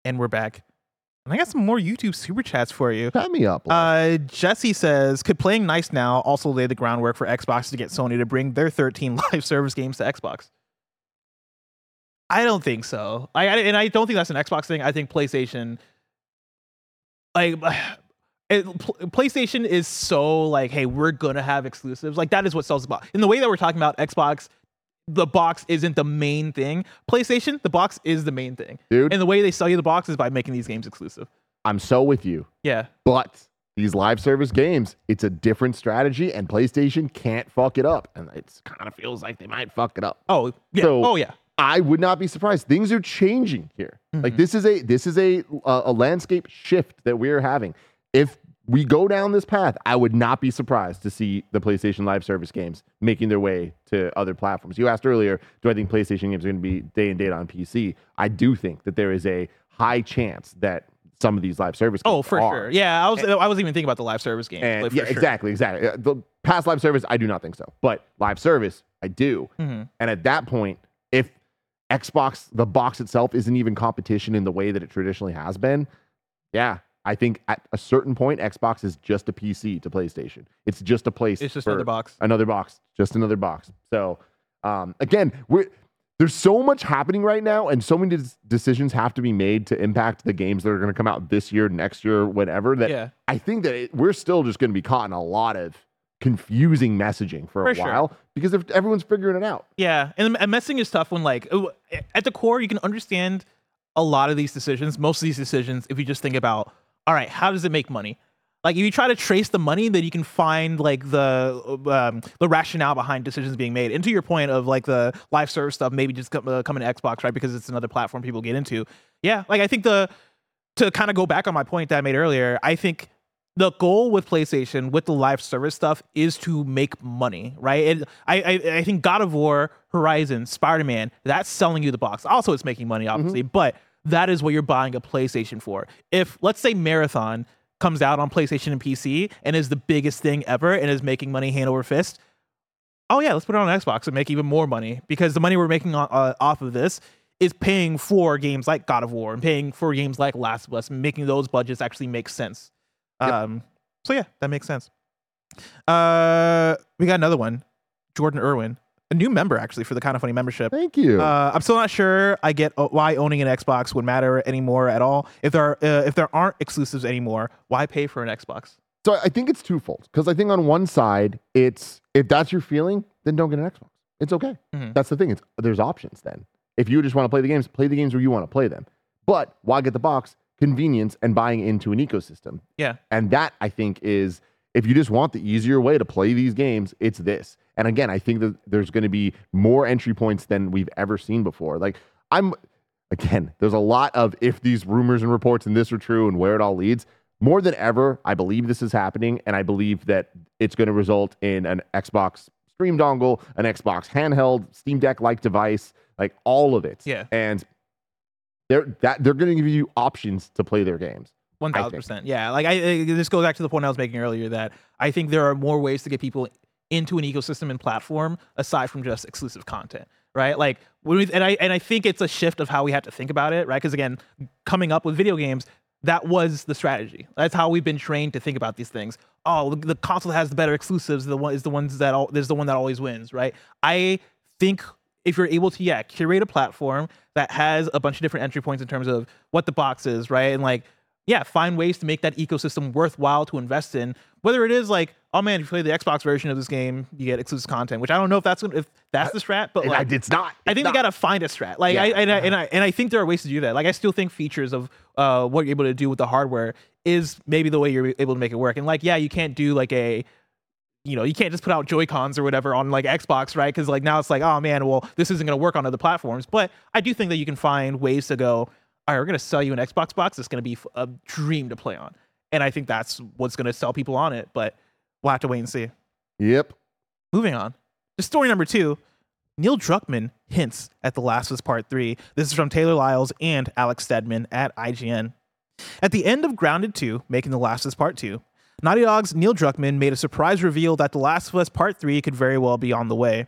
and we're back and i got some more youtube super chats for you Pat me up. Uh, Jesse says, could playing nice now also lay the groundwork for Xbox to get Sony to bring their 13 live service games to Xbox? I don't think so. I, I and I don't think that's an Xbox thing. I think PlayStation, like, it, pl- PlayStation is so like, hey, we're gonna have exclusives. Like that is what sells the box. In the way that we're talking about Xbox, the box isn't the main thing. PlayStation, the box is the main thing. Dude. And the way they sell you the box is by making these games exclusive. I'm so with you. Yeah. But these live service games, it's a different strategy, and PlayStation can't fuck it up. And it kind of feels like they might fuck it up. Oh yeah. So- oh yeah. I would not be surprised. Things are changing here. Mm-hmm. Like this is a this is a a, landscape shift that we're having. If we go down this path, I would not be surprised to see the PlayStation Live Service games making their way to other platforms. You asked earlier, do I think PlayStation games are going to be day and date on PC? I do think that there is a high chance that some of these live service games Oh, for are. sure. Yeah, I was. I wasn't even thinking about the live service game. And yeah, sure. exactly, exactly. Uh, The past live service, I do not think so. But live service, I do. Mhm. And at that point, if Xbox, the box itself, isn't even competition in the way that it traditionally has been, yeah, I think at a certain point, Xbox is just a PC to PlayStation. It's just a place. It's just another box. Another box. Just another box. So, um, again, we're. There's so much happening right now, and so many des- decisions have to be made to impact the games that are going to come out this year, next year, whatever. That Yeah. I think that it, we're still just going to be caught in a lot of confusing messaging for, For a sure. while because if everyone's figuring it out. Yeah, and, and messing is tough when like at the core you can understand a lot of these decisions, most of these decisions, if you just think about, all right, how does it make money? Like if you try to trace the money, then you can find like the um, the rationale behind decisions being made. And to your point of like the live service stuff, maybe just come, uh, coming to Xbox, right? Because it's another platform people get into. Yeah, like I think the to kind of go back on my point that I made earlier, I think the goal with PlayStation with the live service stuff is to make money, right? And I, I I think God of War, Horizon, Spider Man, that's selling you the box. Also, it's making money, obviously, but that is what you're buying a PlayStation for. If let's say Marathon comes out on PlayStation and PC and is the biggest thing ever and is making money hand over fist, oh yeah, let's put it on Xbox and make even more money because the money we're making on, uh, off of this is paying for games like God of War and paying for games like Last of Us, and making those budgets actually make sense. Yep. Um, so yeah, that makes sense. Uh, we got another one. Jordan Irwin, a new member actually for the Kinda Funny membership. Thank you. Uh, I'm still not sure. I get uh, why owning an Xbox would matter anymore at all. If there are, uh, if there aren't exclusives anymore, why pay for an Xbox? so I think it's twofold because I think on one side, it's if that's your feeling, then don't get an Xbox. It's okay. Mhm. That's the thing. It's there's options then. If you just want to play the games, play the games where you want to play them. But why get the box? Convenience and buying into an ecosystem. Yeah. And that I think is if you just want the easier way to play these games, it's this. And again, I think that there's going to be more entry points than we've ever seen before. Like I'm again, there's a lot of if these rumors and reports and this are true and where it all leads. More than ever, I believe this is happening, and I believe that it's going to result in an Xbox Stream dongle, an Xbox handheld, Steam Deck like device, like all of it. Yeah. And they're that they're going to give you options to play their games. One thousand percent. Yeah. Like I, I, this goes back to the point I was making earlier that I think there are more ways to get people into an ecosystem and platform aside from just exclusive content, right? Like when we, and I and I think it's a shift of how we have to think about it, right? Because again, coming up with video games, that was the strategy. That's how we've been trained to think about these things. Oh, the console has the better exclusives. The one is the ones that all, is the one that always wins, right? I think if you're able to, yeah, curate a platform that has a bunch of different entry points in terms of what the box is, right? And like, yeah, find ways to make that ecosystem worthwhile to invest in. Whether it is like, oh man, if you play the Xbox version of this game, you get exclusive content, which I don't know if that's if that's the strat, but And like, I, it's not. I think not. they gotta find a strat. Like Yeah. I and I and I and I think there are ways to do that. Like I still think features of uh what you're able to do with the hardware is maybe the way you're able to make it work. And like, yeah, you can't do like a you know, you can't just put out Joy Cons or whatever on like Xbox, right? Because like now it's like, oh man, well, this isn't gonna work on other platforms. But I do think that you can find ways to go. All right, we're gonna sell you an Xbox box. It's gonna be a dream to play on, and I think that's what's gonna sell people on it. But we'll have to wait and see. Yep. Moving on. To story number two. Neil Druckmann hints at The Last of Us Part 3. This is from Taylor Lyles and Alex Stedman at IGN. At the end of Grounded 2, making The Last of Us Part 2, Naughty Dog's Neil Druckmann made a surprise reveal that The Last of Us Part 3 could very well be on the way.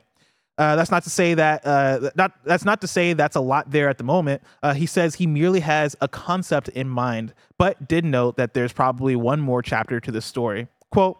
Uh, that's not to say that uh, not that's not to say that's a lot there at the moment. Uh, he says he merely has a concept in mind, but did note that there's probably one more chapter to the story. Quote: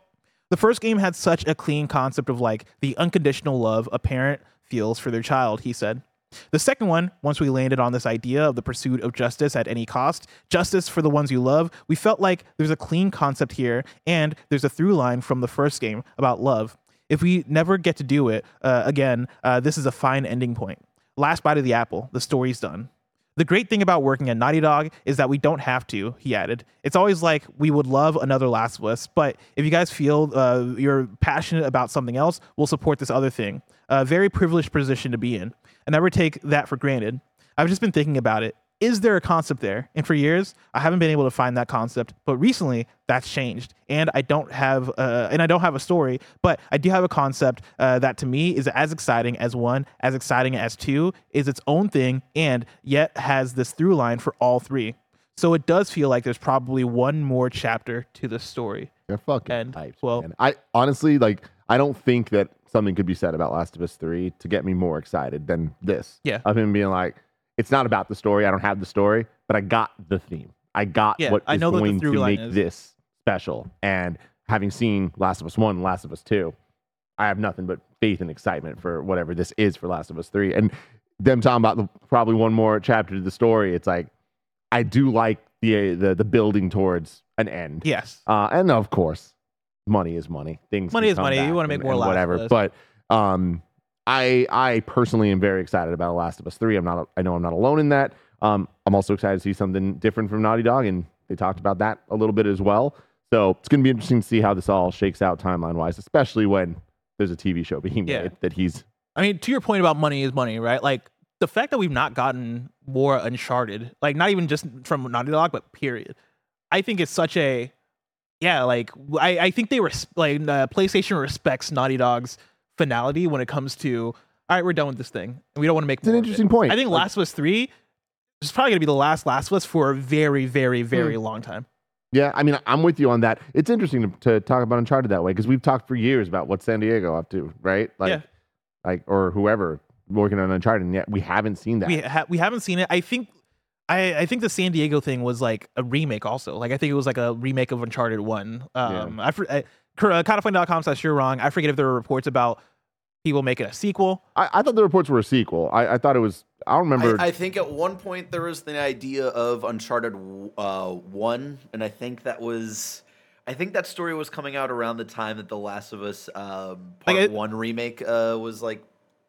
The first game had such a clean concept of like the unconditional love a parent feels for their child. He said. The second one, once we landed on this idea of the pursuit of justice at any cost, justice for the ones you love, we felt like there's a clean concept here and there's a through line from the first game about love. If we never get to do it uh, again, uh, this is a fine ending point. Last bite of the apple, the story's done. The great thing about working at Naughty Dog is that we don't have to, he added. It's always like we would love another Last of Us, but if you guys feel uh, you're passionate about something else, we'll support this other thing. A very privileged position to be in. I never take that for granted. I've just been thinking about it. Is there a concept there? And for years, I haven't been able to find that concept. But recently, that's changed, and I don't have, uh, and I don't have a story. But I do have a concept uh, that to me is as exciting as one, as exciting as two, is its own thing, and yet has this through line for all three. So it does feel like there's probably one more chapter to the story. They're fucking And, hyped. well- man. I honestly like. I don't think that something could be said about Last of Us Three to get me more excited than this. Yeah. of him being like, it's not about the story. I don't have the story, but I got the theme. I got Yeah, what I is know that the going to make is- this special. And having seen Last of Us One, and Last of Us Two, I have nothing but faith and excitement for whatever this is for Last of Us Three. And them talking about the, probably one more chapter to the story. It's like I do like the the the building towards an end. Yes. Uh, and of course, money is money. Things Money is money. You wanna make and- more and whatever. But um, I I personally am very excited about The Last of Us Three. I'm not. I know I'm not alone in that. Um, I'm also excited to see something different from Naughty Dog, and they talked about that a little bit as well. So it's going to be interesting to see how this all shakes out timeline wise, especially when there's a TV show being Yeah. made that he's I mean, to your point about money is money, right? Like the fact that we've not gotten more Uncharted, like not even just from Naughty Dog, but period. I think it's such a, yeah, like I, I think they res- like uh, PlayStation respects Naughty Dog's finality when it comes to, all right, we're done with this thing, we don't want to make. It's an of it." interesting point. I think Like- Last of Us Three is probably gonna be the last Last of Us for a very, very, very Hmm. long time. Yeah, I mean, I'm with you on that. It's interesting to, to talk about Uncharted that way because we've talked for years about what San Diego up to, right? Like, Yeah. like or whoever working on Uncharted, and yet we haven't seen that. we ha- we haven't seen it. I think I I think the San Diego thing was like a remake also. Like I think it was like a remake of Uncharted 1. Um I, for- I uh, slash you're wrong. I forget if there were reports about people making a sequel. I, I thought the reports were a sequel. I, I thought it was. I don't remember. I, I think at one point there was the idea of Uncharted uh, One, and I think that was, I think that story was coming out around the time that The Last of Us um, Part it- One remake uh, was like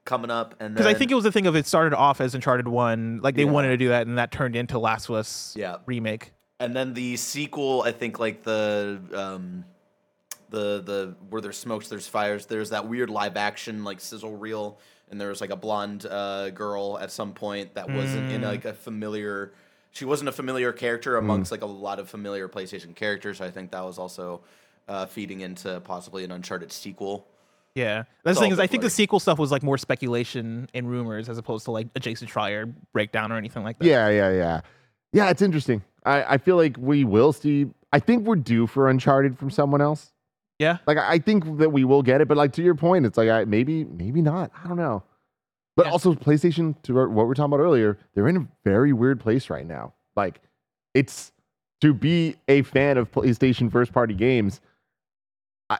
coming up, and Because I think it was the thing of it started off as Uncharted 1. Like they Yeah. wanted to do that and that turned into Last of Us Yeah. remake. and then the sequel. I think like the um, the the where there's smokes, there's fires. There's that weird live action like sizzle reel, and there was like a blonde uh, girl at some point that wasn't Mm. in like a familiar. She wasn't a familiar character amongst like a lot of familiar PlayStation characters. I think that was also uh, feeding into possibly an Uncharted sequel. Yeah. That's the thing is I think the sequel stuff was like more speculation and rumors as opposed to like a Jason Schreier breakdown or anything like that. yeah, yeah, yeah, yeah. It's interesting. I, I feel like we will see. I think we're due for Uncharted from someone else. Yeah. Like I think that we will get it, but like to your point, it's like I, maybe, maybe not. I don't know. But Yeah. also, PlayStation, to what we're talking about earlier, they're in a very weird place right now. Like, it's to be a fan of PlayStation first party games.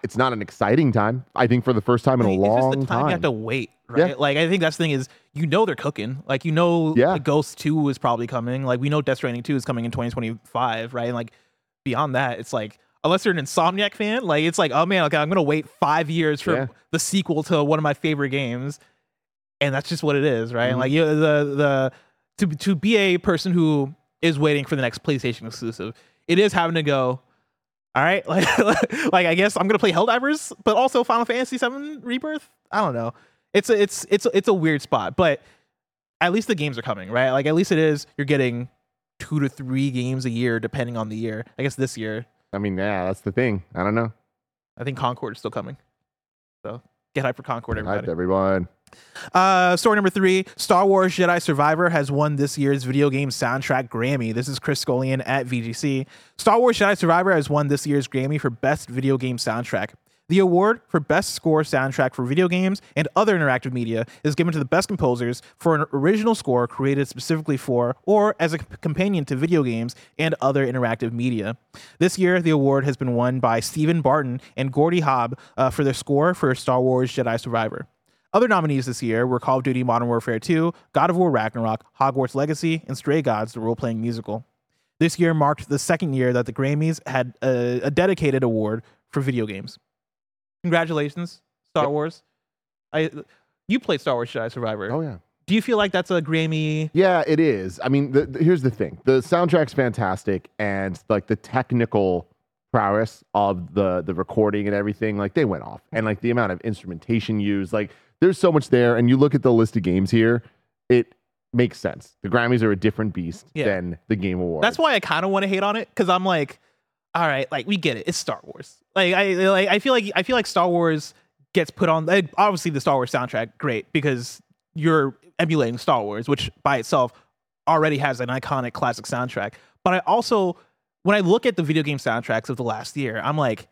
It's not an exciting time. I think for the first time in a long the time, time. you have to wait, Yeah. right? Like I think that's the thing is you know they're cooking. Like you know Yeah. like, Ghost 2 is probably coming. Like we know Death Stranding 2 is coming in 2025, right? And like beyond that, it's like unless you're an Insomniac fan, like it's like, oh man, okay, I'm gonna wait five years for Yeah. the sequel to one of my favorite games. And that's just what it is, right? Mhm. Like you the the to to be a person who is waiting for the next PlayStation exclusive, it is having to go. All right, like like I guess I'm gonna play Helldivers, but also Final Fantasy VII Rebirth. I don't know. It's a, it's it's it's a weird spot, but at least the games are coming, right? Like at least it is. You're getting two to three games a year, depending on the year. I guess this year, I mean, yeah, that's the thing. I don't know. I think Concord is still coming. So get hype for Concord, Hyped, everybody. everyone. Uh, story number three: Star Wars Jedi Survivor has won this year's video game soundtrack Grammy. This is Chris Scullion at VGC. Star Wars Jedi Survivor has won this year's Grammy for Best Video Game Soundtrack. The award for Best Score Soundtrack for Video Games and Other Interactive Media is given to the best composers for an original score created specifically for or as a companion to video games and other interactive media. This year, the award has been won by Stephen Barton and Gordy Haab uh, for their score for Star Wars Jedi Survivor. Other nominees this year were Call of Duty Modern Warfare 2, God of War Ragnarok, Hogwarts Legacy, and Stray Gods, the role playing musical. This year marked the second year that the Grammys had a, a dedicated award for video games. Congratulations, Star Yep. Wars. I you played Star Wars Jedi Survivor. Oh yeah. Do you feel like that's a Grammy? Yeah, it is. I mean, the, the- here's the thing: the soundtrack's fantastic, and like the technical prowess of the the recording and everything, like they went off, and like the amount of instrumentation used, like there's so much there. And you look at the list of games here, it makes sense. The Grammys are a different beast Yeah. than the Game Awards. That's why I kind of want to hate on it because I'm like, all right, like we get it. It's Star Wars. Like I like I feel like I feel like Star Wars gets put on. Like, obviously, the Star Wars soundtrack great because you're emulating Star Wars, which by itself already has an iconic classic soundtrack. But I also, when I look at the video game soundtracks of the last year, I'm like.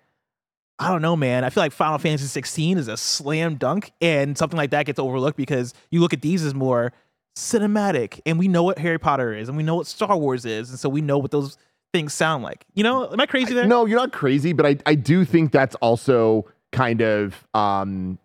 I don't know, man. I feel like Final Fantasy 16 is a slam dunk, and something like that gets overlooked because you look at these as more cinematic, and we know what Harry Potter is, and we know what Star Wars is, and so we know what those things sound like. You know, am I crazy there? No, you're not crazy, but I, I do think that's also kind of um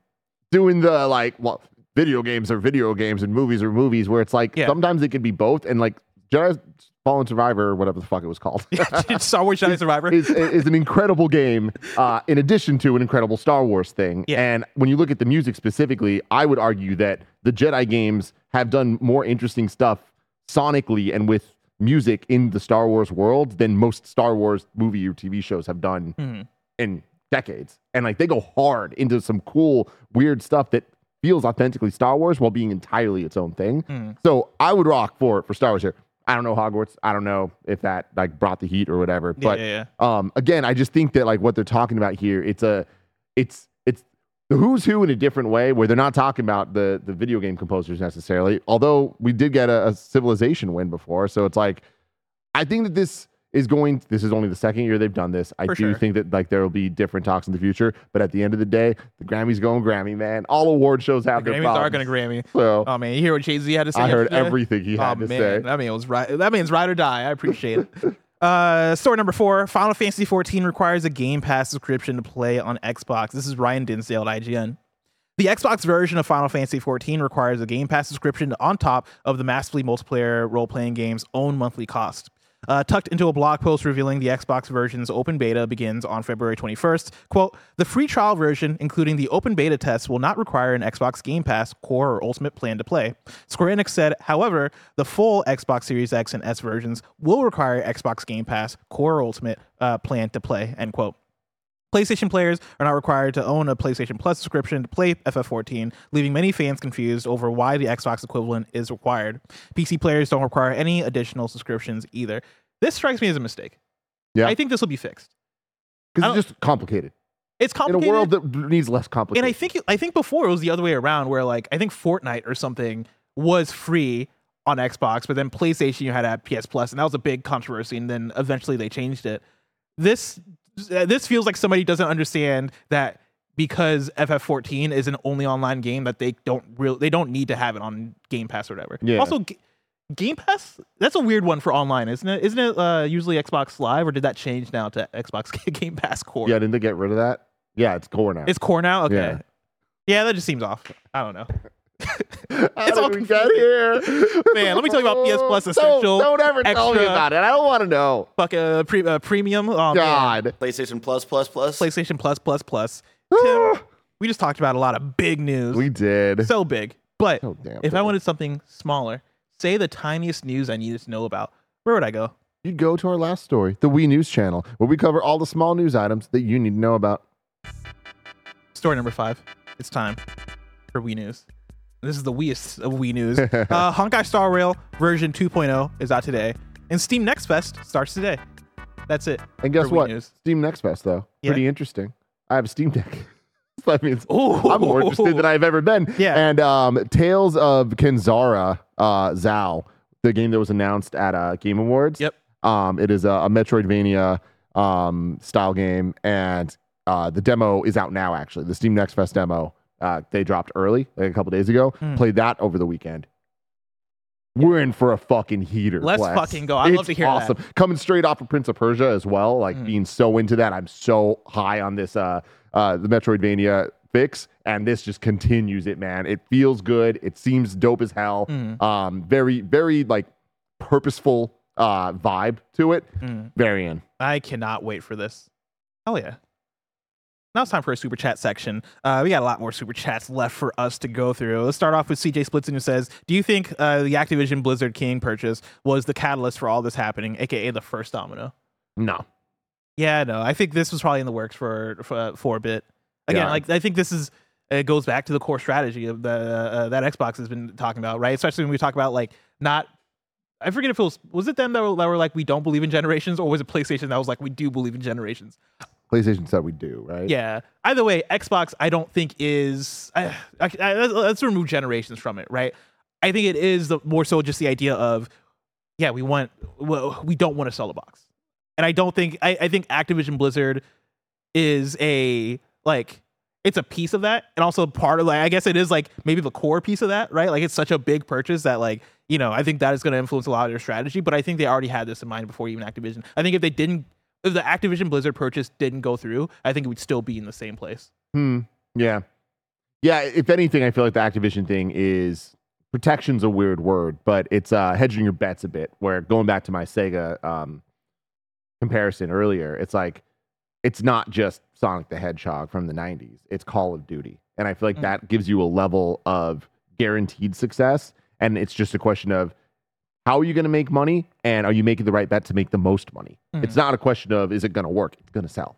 doing the like well video games are video games and movies are movies where it's like Yeah. sometimes it can be both and like Jedi Fallen Survivor or whatever the fuck it was called Star Wars Jedi Survivor. is, is an incredible game uh, in addition to an incredible Star Wars thing. Yeah. And when you look at the music specifically, I would argue that the Jedi games have done more interesting stuff sonically and with music in the Star Wars world than most Star Wars movie or TV shows have done Mhm. in decades. And like they go hard into some cool, weird stuff that feels authentically Star Wars while being entirely its own thing. Mhm. So I would rock for for Star Wars here. I don't know Hogwarts. I don't know if that like brought the heat or whatever. Yeah, but yeah, um again, I just think that like what they're talking about here, it's a it's it's the who's who in a different way where they're not talking about the the video game composers necessarily. Although we did get a, a civilization win before. So it's like I think that this is going this is only the second year they've done this. I For do sure. think that like there will be different talks in the future, but at the end of the day, the Grammys going Grammy, man. All award shows The have their Grammys problems. are going to Grammy. So Oh man, you hear what Jay Z had to say? I heard yesterday? everything he had oh to man, say. that mean it was right. That means ride or die. I appreciate it. Uh, story number four: Final Fantasy 14 requires a Game Pass subscription to play on Xbox. This is Ryan Dinsdale at IGN. The Xbox version of Final Fantasy 14 requires a Game Pass subscription on top of the massively multiplayer role-playing game's own monthly cost. Uh, tucked into a blog post revealing the Xbox version's open beta begins on February 21st. Quote, the free trial version, including the open beta test, will not require an Xbox Game Pass core or ultimate plan to play. Square Enix said, however, the full Xbox Series X and S versions will require Xbox Game Pass core or ultimate uh, plan to play, end quote. PlayStation players are not required to own a PlayStation Plus subscription to play FF14, leaving many fans confused over why the Xbox equivalent is required. PC players don't require any additional subscriptions either. This strikes me as a mistake. Yeah. I think this will be fixed. Because it's just complicated. It's complicated. In a world that needs less complicated. and. I think I think before it was the other way around, where like I think Fortnite or something was free on Xbox, but then PlayStation you had to have PS Plus, and that was a big controversy. And then eventually they changed it. This this feels like somebody doesn't understand that because FF14 is an only online game that they don't real they don't need to have it on Game Pass or whatever. Yeah. Also. Ga- Game Pass, that's a weird one for online, isn't it? Isn't it uh, usually Xbox Live, or did that change now to Xbox Game Pass Core? yeah, didn't they get rid of that? Yeah, it's core now. It's core now? Okay. Yeah. Yeah. that just seems off. I don't know. How it's all did we get here? Man, let me tell you about PS Plus Don't- Essential, Don't, ever tell me about it. I don't want to know. Fuck uh, pre- uh, premium. Oh, man. God. PlayStation Plus Plus Plus. PlayStation Plus Plus Plus. Tim, we just talked about a lot of big news. we did. so big. But So damn if I wanted something smaller, say the tiniest news I needed to know about, where would I go? You'd go to our last story, the Wee News channel, where we cover all the small news items that you need to know about. Story number five. It's time for Wee News. This is the weest of Wee News. uh, Honkai Star Rail version 2.0 is out today, and Steam Next Fest starts today. That's it. And guess what? News. Steam Next Fest, though. Yeah. Pretty interesting. I have a Steam Deck. that means Ooh. I'm more interested than I've ever been. Yeah. And um, Tales of Kenzera uh, Zau, the game that was announced at uh, Game Awards. Yep. Um, it is a, a Metroidvania um, style game, and uh, the demo is out now. Actually, the Steam Next Fest demo uh, they dropped early, like a couple days ago. Played that over the weekend. We're in for a fucking heater. Let's fucking go. I'd love to hear that. awesome. Coming straight off of Prince of Persia as well. Like Mm. being so into that, I'm so high on this uh uh the Metroidvania fix, and this just continues it, man. It feels good. It seems dope as hell. Mm. Um, very very like purposeful uh vibe to it. Mm. Very in. I cannot wait for this. Hell yeah. Now it's time for a super chat section. Uh, we got a lot more super chats left for us to go through. Let's start off with CJ Splitzen who says, Do you think uh, the Activision Blizzard King purchase was the catalyst for all this happening, aka the first domino? No. Yeah, no, I think this was probably in the works for for, for a bit. Again, Yeah. like I think this is it goes back to the core strategy of the uh, that Xbox has been talking about, right? Especially when we talk about like not. I forget if it was was it them that were, that were like we don't believe in generations, or was it PlayStation that was like we do believe in generations? PlayStation said we do, right? Yeah. Either way, Xbox I don't think is. I, I, I, let's, remove generations from it, right? I think it is the, more so just the idea of, yeah, we want well, we don't want to sell the box, and I don't think I, I think Activision Blizzard is a like it's a piece of that and also part of like I guess it is like maybe the core piece of that, right? Like it's such a big purchase that like, you know, I think that is going to influence a lot of their strategy, but I think they already had this in mind before even Activision. I think if they didn't if the Activision Blizzard purchase didn't go through, I think it would still be in the same place. Hmm. Yeah. Yeah. If anything, I feel like the Activision thing is protection's a weird word, but it's uh, hedging your bets a bit. Where going back to my Sega um, comparison earlier, it's like it's not just Sonic the Hedgehog from the '90s; it's Call of Duty, and I feel like Mm. that gives you a level of guaranteed success. And it's just a question of how are you going to make money, and are you making the right bet to make the most money? Mhm. It's not a question of is it going to work; it's going to sell.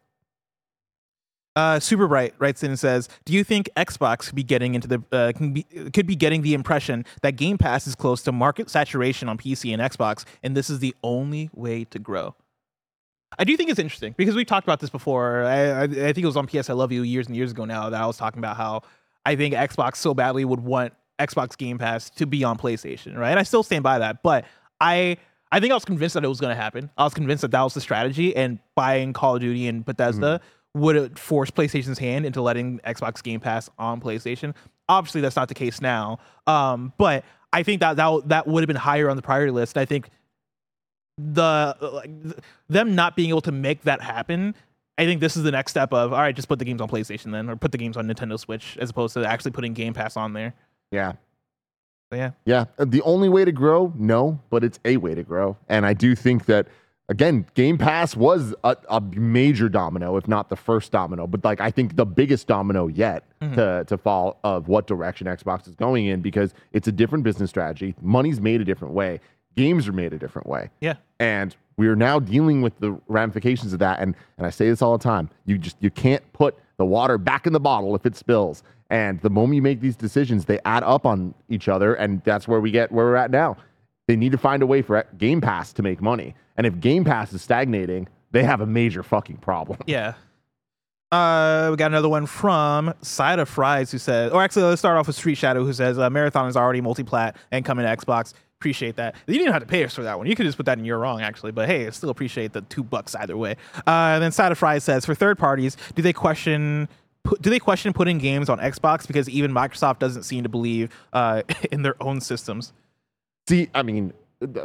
Uh, Super Bright writes in and says, "Do you think Xbox could be getting into the uh, can be, could be getting the impression that Game Pass is close to market saturation on PC and Xbox, and this is the only way to grow?" I do think it's interesting because we talked about this before. I, I, I think it was on PS I Love You years and years ago now that I was talking about how I think Xbox so badly would want Xbox Game Pass to be on PlayStation, right? And I still stand by that, but I I think I was convinced that it was going to happen. I was convinced that that was the strategy, and buying Call of Duty and Bethesda would it force PlayStation's hand into letting Xbox Game Pass on PlayStation. Obviously, that's not the case now. Um, but I think that that, that would have been higher on the priority list. I think the like th- them not being able to make that happen. I think this is the next step of all right, just put the games on PlayStation then, or put the games on Nintendo Switch as opposed to actually putting Game Pass on there. Yeah. So yeah, Yeah. Uh, The only way to grow, no, but it's a way to grow. And I do think that, again, Game Pass was a, a major domino, if not the first domino, but like I think the biggest domino yet to, to fall of what direction Xbox is going in because it's a different business strategy. Money's made a different way, games are made a different way. yeah, and we are now dealing with the ramifications of that and and I say this all the time you just you can't put the water back in the bottle if it spills and the moment you make these decisions they add up on each other and that's where we get where we're at now they need to find a way for Game Pass to make money and if Game Pass is stagnating they have a major fucking problem yeah. Uh, we got another one from Side of Fries who says, or actually, let's start off with Street Shadow who says, uh, Marathon is already multi-plat and coming to Xbox. Appreciate that. You didn't have to pay us for that one. You could just put that in your wrong, actually. But hey, I still appreciate the two bucks either way. Uh, and then Side of Fries says, for third parties, do they question? pu- Do they question putting games on Xbox because even Microsoft doesn't seem to believe uh, in their own systems? See, I mean,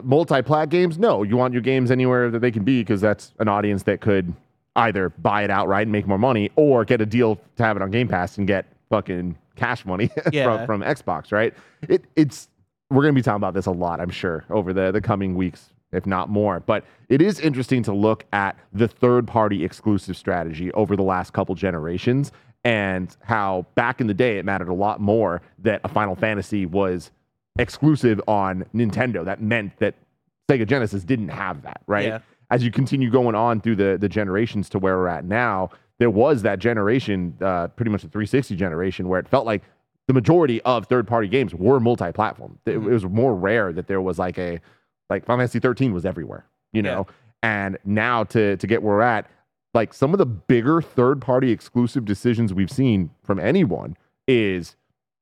multi-plat games. No, you want your games anywhere that they can be because that's an audience that could either buy it outright and make more money, or get a deal to have it on Game Pass and get fucking cash money Yeah. from, from Xbox. Right? It it's we're gonna be talking about this a lot, I'm sure, over the the coming weeks, if not more. But it is interesting to look at the third-party exclusive strategy over the last couple generations and how back in the day it mattered a lot more that a Final Fantasy was exclusive on Nintendo. That meant that Sega Genesis didn't have that, right? Yeah. As you continue going on through the the generations to where we're at now, there was that generation, uh, pretty much the 360 generation, where it felt like the majority of third party games were multi-platform. It, mm-hmm. it was more rare that there was like a like Final Fantasy 13 was everywhere, you know. And now to to get where we're at, like some of the bigger third party exclusive decisions we've seen from anyone is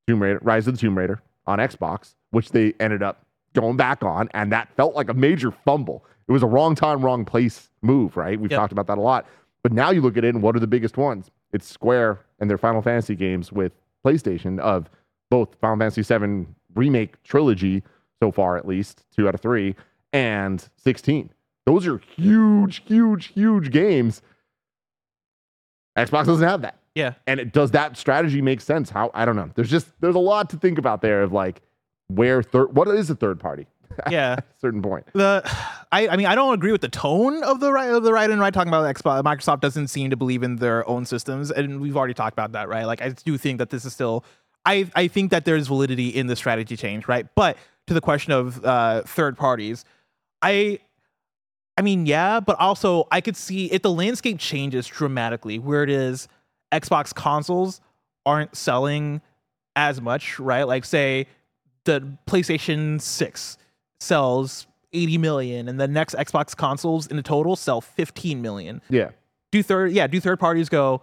Tomb Raider, Rise of the Tomb Raider on Xbox, which they ended up going back on, and that felt like a major fumble. It was a wrong time, wrong place move, right? We've Yep. talked about that a lot. But now you look at it, and what are the biggest ones? It's Square and their Final Fantasy games with PlayStation of both Final Fantasy VII remake trilogy so far, at least two out of three, and 16. Those are huge, huge, huge games. Xbox doesn't have that. Yeah, and it, does that strategy make sense? How i don't know. There's just there's a lot to think about there of like where third what is a third party yeah. certain point the I, I mean I don't agree with the tone of the right of the right and right talking about Xbox. Microsoft doesn't seem to believe in their own systems, and we've already talked about that, right? Like I do think that this is still I I think that there's validity in the strategy change, right? But to the question of uh, third parties, I I mean yeah, but also I could see if the landscape changes dramatically, where it is Xbox consoles aren't selling as much, right? Like say the PlayStation 6 sells 80 million and the next Xbox consoles in the total sell 15 million. yeah Do third yeah, do third parties go,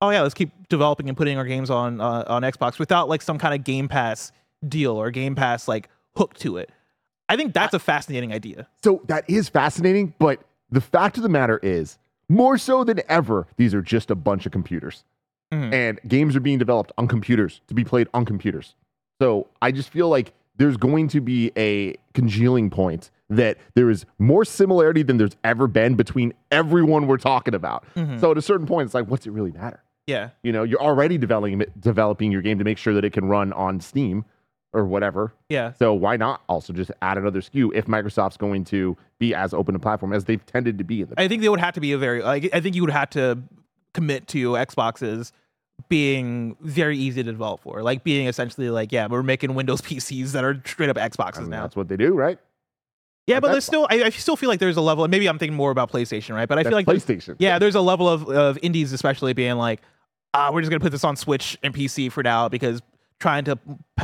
"Oh yeah, let's keep developing and putting our games on uh, on Xbox without like some kind of Game Pass deal or Game Pass like hook to it." I think that's a fascinating idea. so that is fascinating but the fact of the matter is more so than ever these are just a bunch of computers Mhm. and games are being developed on computers to be played on computers so i just feel like there's going to be a congealing point that there is more similarity than there's ever been between everyone we're talking about Mhm. so at a certain point it's like what's it really matter Yeah. You know, you're already developing developing your game to make sure that it can run on Steam or whatever. Yeah. So why not also just add another SKU if Microsoft's going to be as open a platform as they've tended to be in the I think they would have to be a very like I think you would have to commit to Xboxes being very easy to develop for. Like being essentially like, yeah, we're making Windows PCs that are straight up Xboxes I mean, now. That's what they do, right? Yeah, but there's still I, I still feel like there's a level maybe I'm thinking more about PlayStation, right? But I That's feel like PlayStation. yeah, there's a level of, of indies especially being like, uh, we're just gonna put this on Switch and PC for now because trying to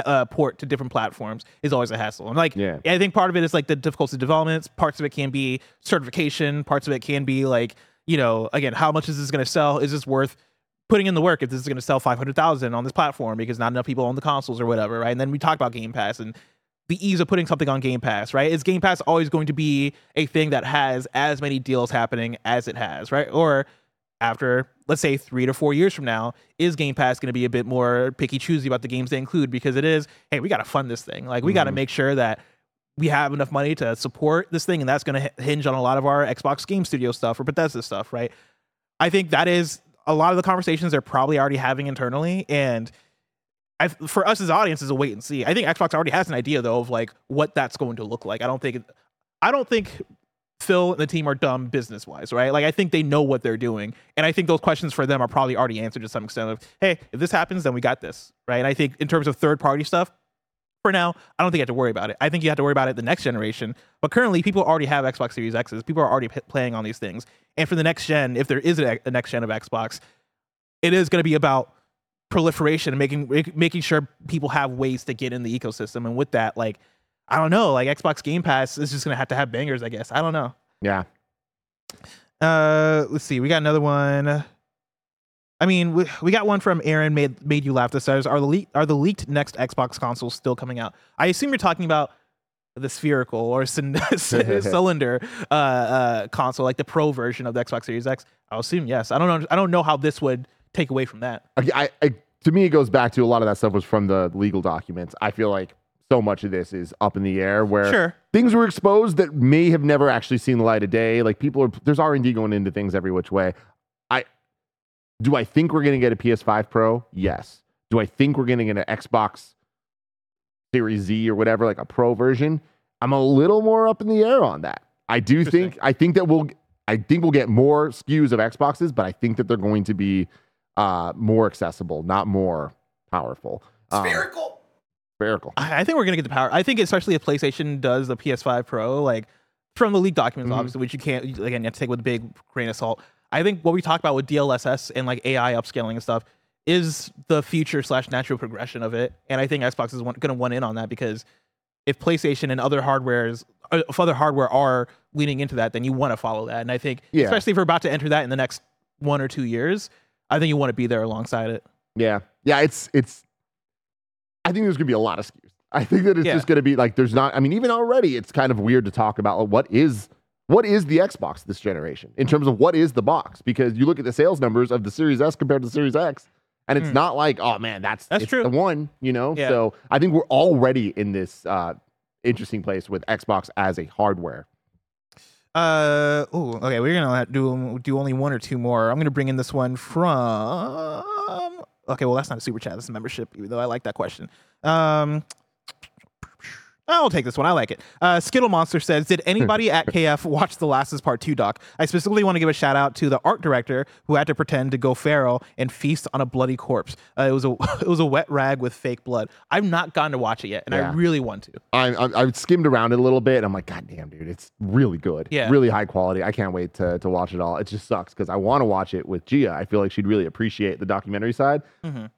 uh, port to different platforms is always a hassle. And like, Yeah. I think part of it is like the difficulty of development. Parts of it can be certification. Parts of it can be like, you know, again, how much is this gonna sell? Is this worth putting in the work if this is gonna sell five hundred thousand on this platform because not enough people own the consoles or whatever, right? And then we talk about Game Pass and the ease of putting something on Game Pass, right? Is Game Pass always going to be a thing that has as many deals happening as it has, right? Or after, let's say, three to four years from now, is Game Pass going to be a bit more picky choosy about the games they include? Because it is, hey, we got to fund this thing. Like, we got to mm-hmm. make sure that we have enough money to support this thing, and that's going to hinge on a lot of our Xbox Game Studio stuff or Bethesda stuff, right? I think that is a lot of the conversations they're probably already having internally, and I, for us as audience, is a wait and see. I think Xbox already has an idea though of like what that's going to look like. I don't think, I don't think Phil and the team are dumb business wise, right? Like I think they know what they're doing, and I think those questions for them are probably already answered to some extent. Of hey, if this happens, then we got this, right? And I think in terms of third party stuff, for now, I don't think you have to worry about it. I think you have to worry about it the next generation. But currently, people already have Xbox Series X's. People are already p- playing on these things. And for the next gen, if there is a, a next gen of Xbox, it is going to be about proliferation and making making sure people have ways to get in the ecosystem. And with that, like I don't know, like Xbox Game Pass is just going to have to have bangers, I guess. I don't know. Yeah. Uh, let's see. We got another one. I mean, we, we got one from Aaron made made you laugh. This says, "Are the leak are the leaked next Xbox consoles still coming out?" I assume you're talking about the spherical or c- cylinder uh, uh, console, like the Pro version of the Xbox Series X. I'll assume yes. I don't know. I don't know how this would take away from that. I, I, I- to me, it goes back to a lot of that stuff was from the legal documents. I feel like so much of this is up in the air where Sure. things were exposed that may have never actually seen the light of day. Like people are, there's R and D going into things every which way. I do I think we're going to get a PS5 Pro? Yes. Do I think we're going to get an Xbox Series Z or whatever, like a Pro version? I'm a little more up in the air on that. I do think I think that we'll I think we'll get more SKUs of Xboxes, but I think that they're going to be uh, more accessible, not more powerful. Um, Spherical. spherical. I, I think we're gonna get the power. I think especially if PlayStation does the PS5 Pro, like from the leaked documents, Mhm. obviously, which you can't again you have to take with a big grain of salt. I think what we talked about with DLSS and like AI upscaling and stuff is the future slash natural progression of it, and I think Xbox is gonna one in on that because if PlayStation and other hardwares, uh, if other hardware are leaning into that, then you want to follow that, and I think Yeah. especially if we're about to enter that in the next one or two years, I think you want to be there alongside it. Yeah. Yeah, it's it's I think there's gonna be a lot of SKUs. I think that it's Yeah. just gonna be like there's not I mean, even already it's kind of weird to talk about like, what is what is the Xbox this generation in terms of what is the box? Because you look at the sales numbers of the Series S compared to the Series X, and it's Hmm. not like, oh man, that's That's true. the one, you know? Yeah. So I think we're already in this uh interesting place with Xbox as a hardware. Uh oh, okay. We're gonna do do only one or two more. I'm gonna bring in this one from. Okay, well that's not a super chat. That's a membership. Even though I like that question. Um, I'll take this one. I like it. Uh, Skittle Monster says, "Did anybody at KF watch the Last is Part Two doc? I specifically want to give a shout out to the art director who had to pretend to go feral and feast on a bloody corpse. Uh, it was a it was a wet rag with fake blood. I've not gotten to watch it yet, and I really want to. I, I I skimmed around it a little bit. And I'm like, God damn, dude, it's really good. Yeah. really high quality. I can't wait to to watch it all. It just sucks because I want to watch it with Gia. I feel like she'd really appreciate the documentary side, Mhm.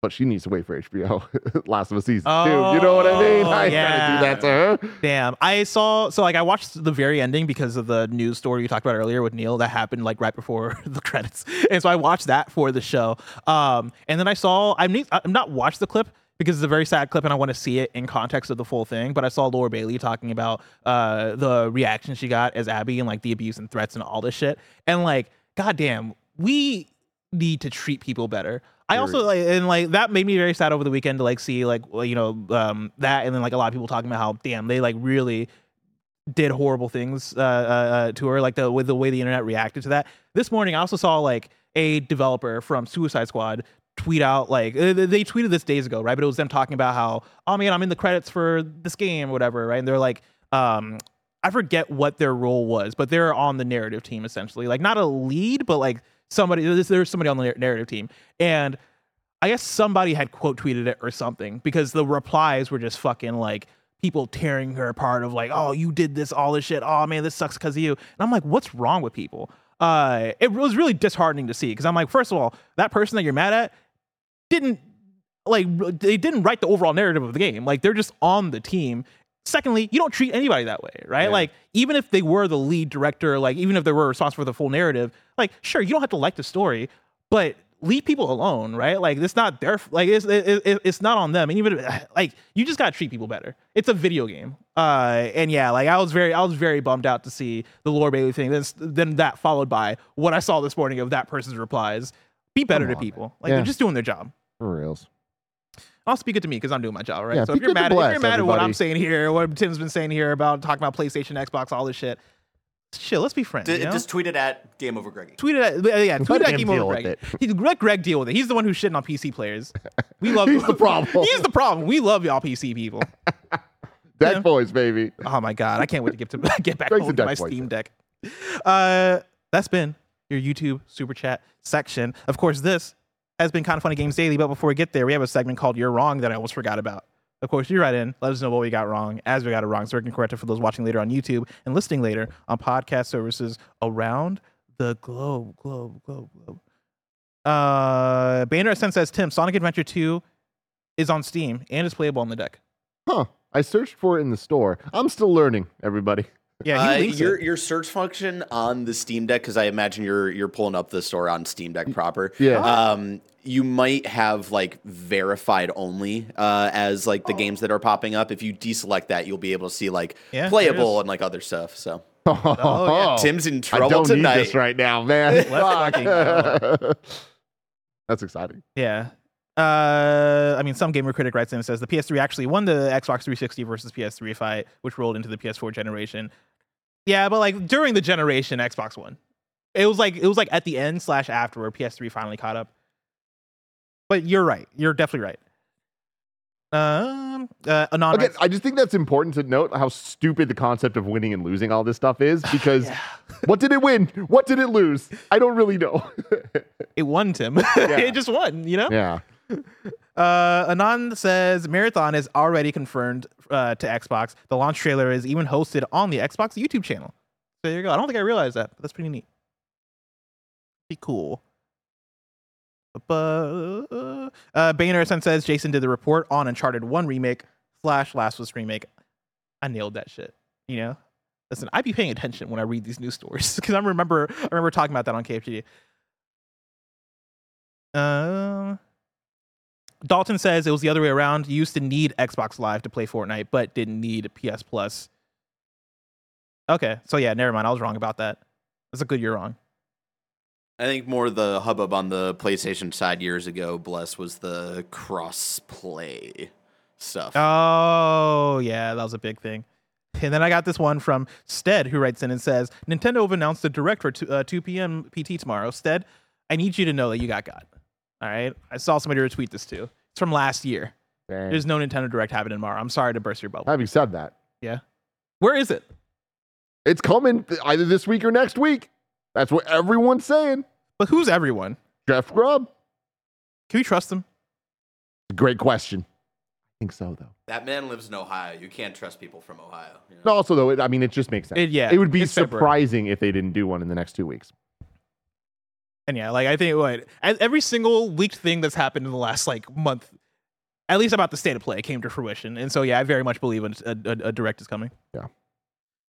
But she needs to wait for HBO Last of Us season two. You know what I mean? Oh, I yeah. gotta do that to her. Damn. I saw so like I watched the very ending because of the news story you talked about earlier with Neil that happened like right before the credits. And so I watched that for the show. Um and then I saw I'm ne- I'm not watched the clip because it's a very sad clip and I want to see it in context of the full thing, but I saw Laura Bailey talking about uh the reaction she got as Abby and like the abuse and threats and all this shit. And like goddamn, we need to treat people better. I also like and like that made me very sad over the weekend to like see like you know um that and then like a lot of people talking about how damn they like really did horrible things uh, uh, uh, to her like the with the way the internet reacted to that. This morning I also saw like a developer from Suicide Squad tweet out like uh, they they tweeted this days ago right but it was them talking about how oh man I'm in the credits for this game or whatever right and they're like um I forget what their role was, but they're on the narrative team essentially. Like not a lead, but like somebody there's, there's somebody on the narrative team. And I guess somebody had quote tweeted it or something because the replies were just fucking like people tearing her apart of like, oh, you did this, all this shit. Oh man, this sucks because of you. And I'm like, what's wrong with people? Uh, it was really disheartening to see because I'm like, first of all, that person that you're mad at didn't like they didn't write the overall narrative of the game. Like they're just on the team. Secondly, you don't treat anybody that way, right? Yeah. Like even if they were the lead director, like even if they were responsible for the full narrative, like sure, you don't have to like the story, but leave people alone, right? Like it's not their like it's it, it, it's not on them. And even like you just gotta treat people better. It's a video game, uh, and yeah, like I was very I was very bummed out to see the Laura Bailey thing. Then then that followed by what I saw this morning of that person's replies. Be better Come to people. man. Like Yeah. they're just doing their job. For reals. I'll speak it to me because I'm doing my job, right? Yeah, so if you're good to mad, if you're mad at what I'm saying here, what Tim's been saying here about talking about PlayStation, Xbox, all this shit, chill. Let's be friends. D- you know? Just tweet it at Game Over Greggy. Tweet it at yeah, tweet it at him Game Over deal with Greg. He, let Greg deal with it. He's the one who's shitting on PC players. We love He's the problem. He's the problem. We love y'all PC people. Deck Yeah. boys, baby. Oh my god, I can't wait to get to get back Greg's home to my deck boy. Steam Deck. Uh, that's been your YouTube super chat section. Of course, this has been Kinda Funny games daily. But before we get there, we have a segment called "You're Wrong" that I almost forgot about. Of course, you write in, let us know what we got wrong, as we got it wrong, so we can correct it for those watching later on YouTube and listening later on podcast services around the globe, globe, globe, globe. Uh, Banner Ascent says, Tim, Sonic Adventure 2 is on Steam and is playable on the deck. Huh. I searched for it in the store. I'm still learning, everybody. Yeah, he Uh, your it. your search function on the Steam Deck, because I imagine you're you're pulling up the store on Steam Deck proper. Yeah. Um, you might have like verified only uh, as like the games that are popping up. If you deselect that, you'll be able to see like Yeah, playable and like other stuff. So Oh, yeah. Tim's in I trouble don't tonight. need this right now, man. Let's fucking Fuck. That's exciting. Yeah. Uh, I mean, some gamer critic writes in and says the PS3 actually won the Xbox 360 versus PS3 fight, which rolled into the PS4 generation. Yeah, but like during the generation, Xbox won. It was like it was like at the end slash after where PS3 finally caught up. But you're right. You're definitely right. Um, uh, Again, I just think that's important to note how stupid the concept of winning and losing all this stuff is because what did it win? What did it lose? I don't really know. it won, Tim. it just won. You know. yeah. Uh, Anon says Marathon is already confirmed uh, to Xbox. The launch trailer is even hosted on the Xbox YouTube channel. So there you go. I don't think I realized that, but that's pretty neat. Be cool. Uh, Sen says Jason did the report on Uncharted 1 remake slash Last of Us remake. I nailed that shit. You know? Listen, I'd be paying attention when I read these news stories because I remember I remember talking about that on KFGD. Um, Dalton says it was the other way around. You used to need Xbox Live to play Fortnite, but didn't need PS Plus. Okay, so yeah, never mind. I was wrong about that. That's a good year wrong. I think more the hubbub on the PlayStation side years ago, bless, was the cross play stuff. Oh yeah, that was a big thing. And then I got this one from Stead, who writes in and says, "Nintendo have announced the direct for 2, uh, 2 p.m. PT tomorrow." Stead, I need you to know that you got got. All right, I saw somebody retweet this too. It's from last year. Dang. There's no Nintendo Direct happening tomorrow. I'm sorry to burst your bubble. Having said that, Yeah, where is it? it's coming either this week or next week. That's what everyone's saying. But who's everyone? Jeff Grubb. Can we trust them? Great question. I think so, though. that man lives in Ohio. You can't trust people from Ohio. you know? Also, though, it, I mean, it just makes sense. It- yeah, it would be it's February. surprising if they didn't do one in the next two weeks. And yeah, like I think what every single leaked thing that's happened in the last like month, at least about the state of play, came to fruition. And so yeah, I very much believe a, a, a direct is coming. Yeah.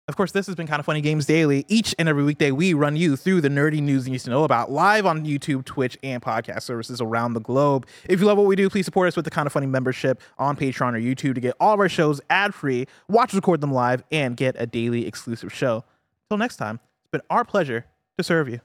Of course, this has been Kinda Funny Games Daily. Each and every weekday, we run you through the nerdy news you need to know about live on YouTube, Twitch, and podcast services around the globe. If you love what we do, please support us with the Kinda Funny membership on Patreon or YouTube to get all of our shows ad free, watch, record them live, and get a daily exclusive show. Till next time, it's been our pleasure to serve you.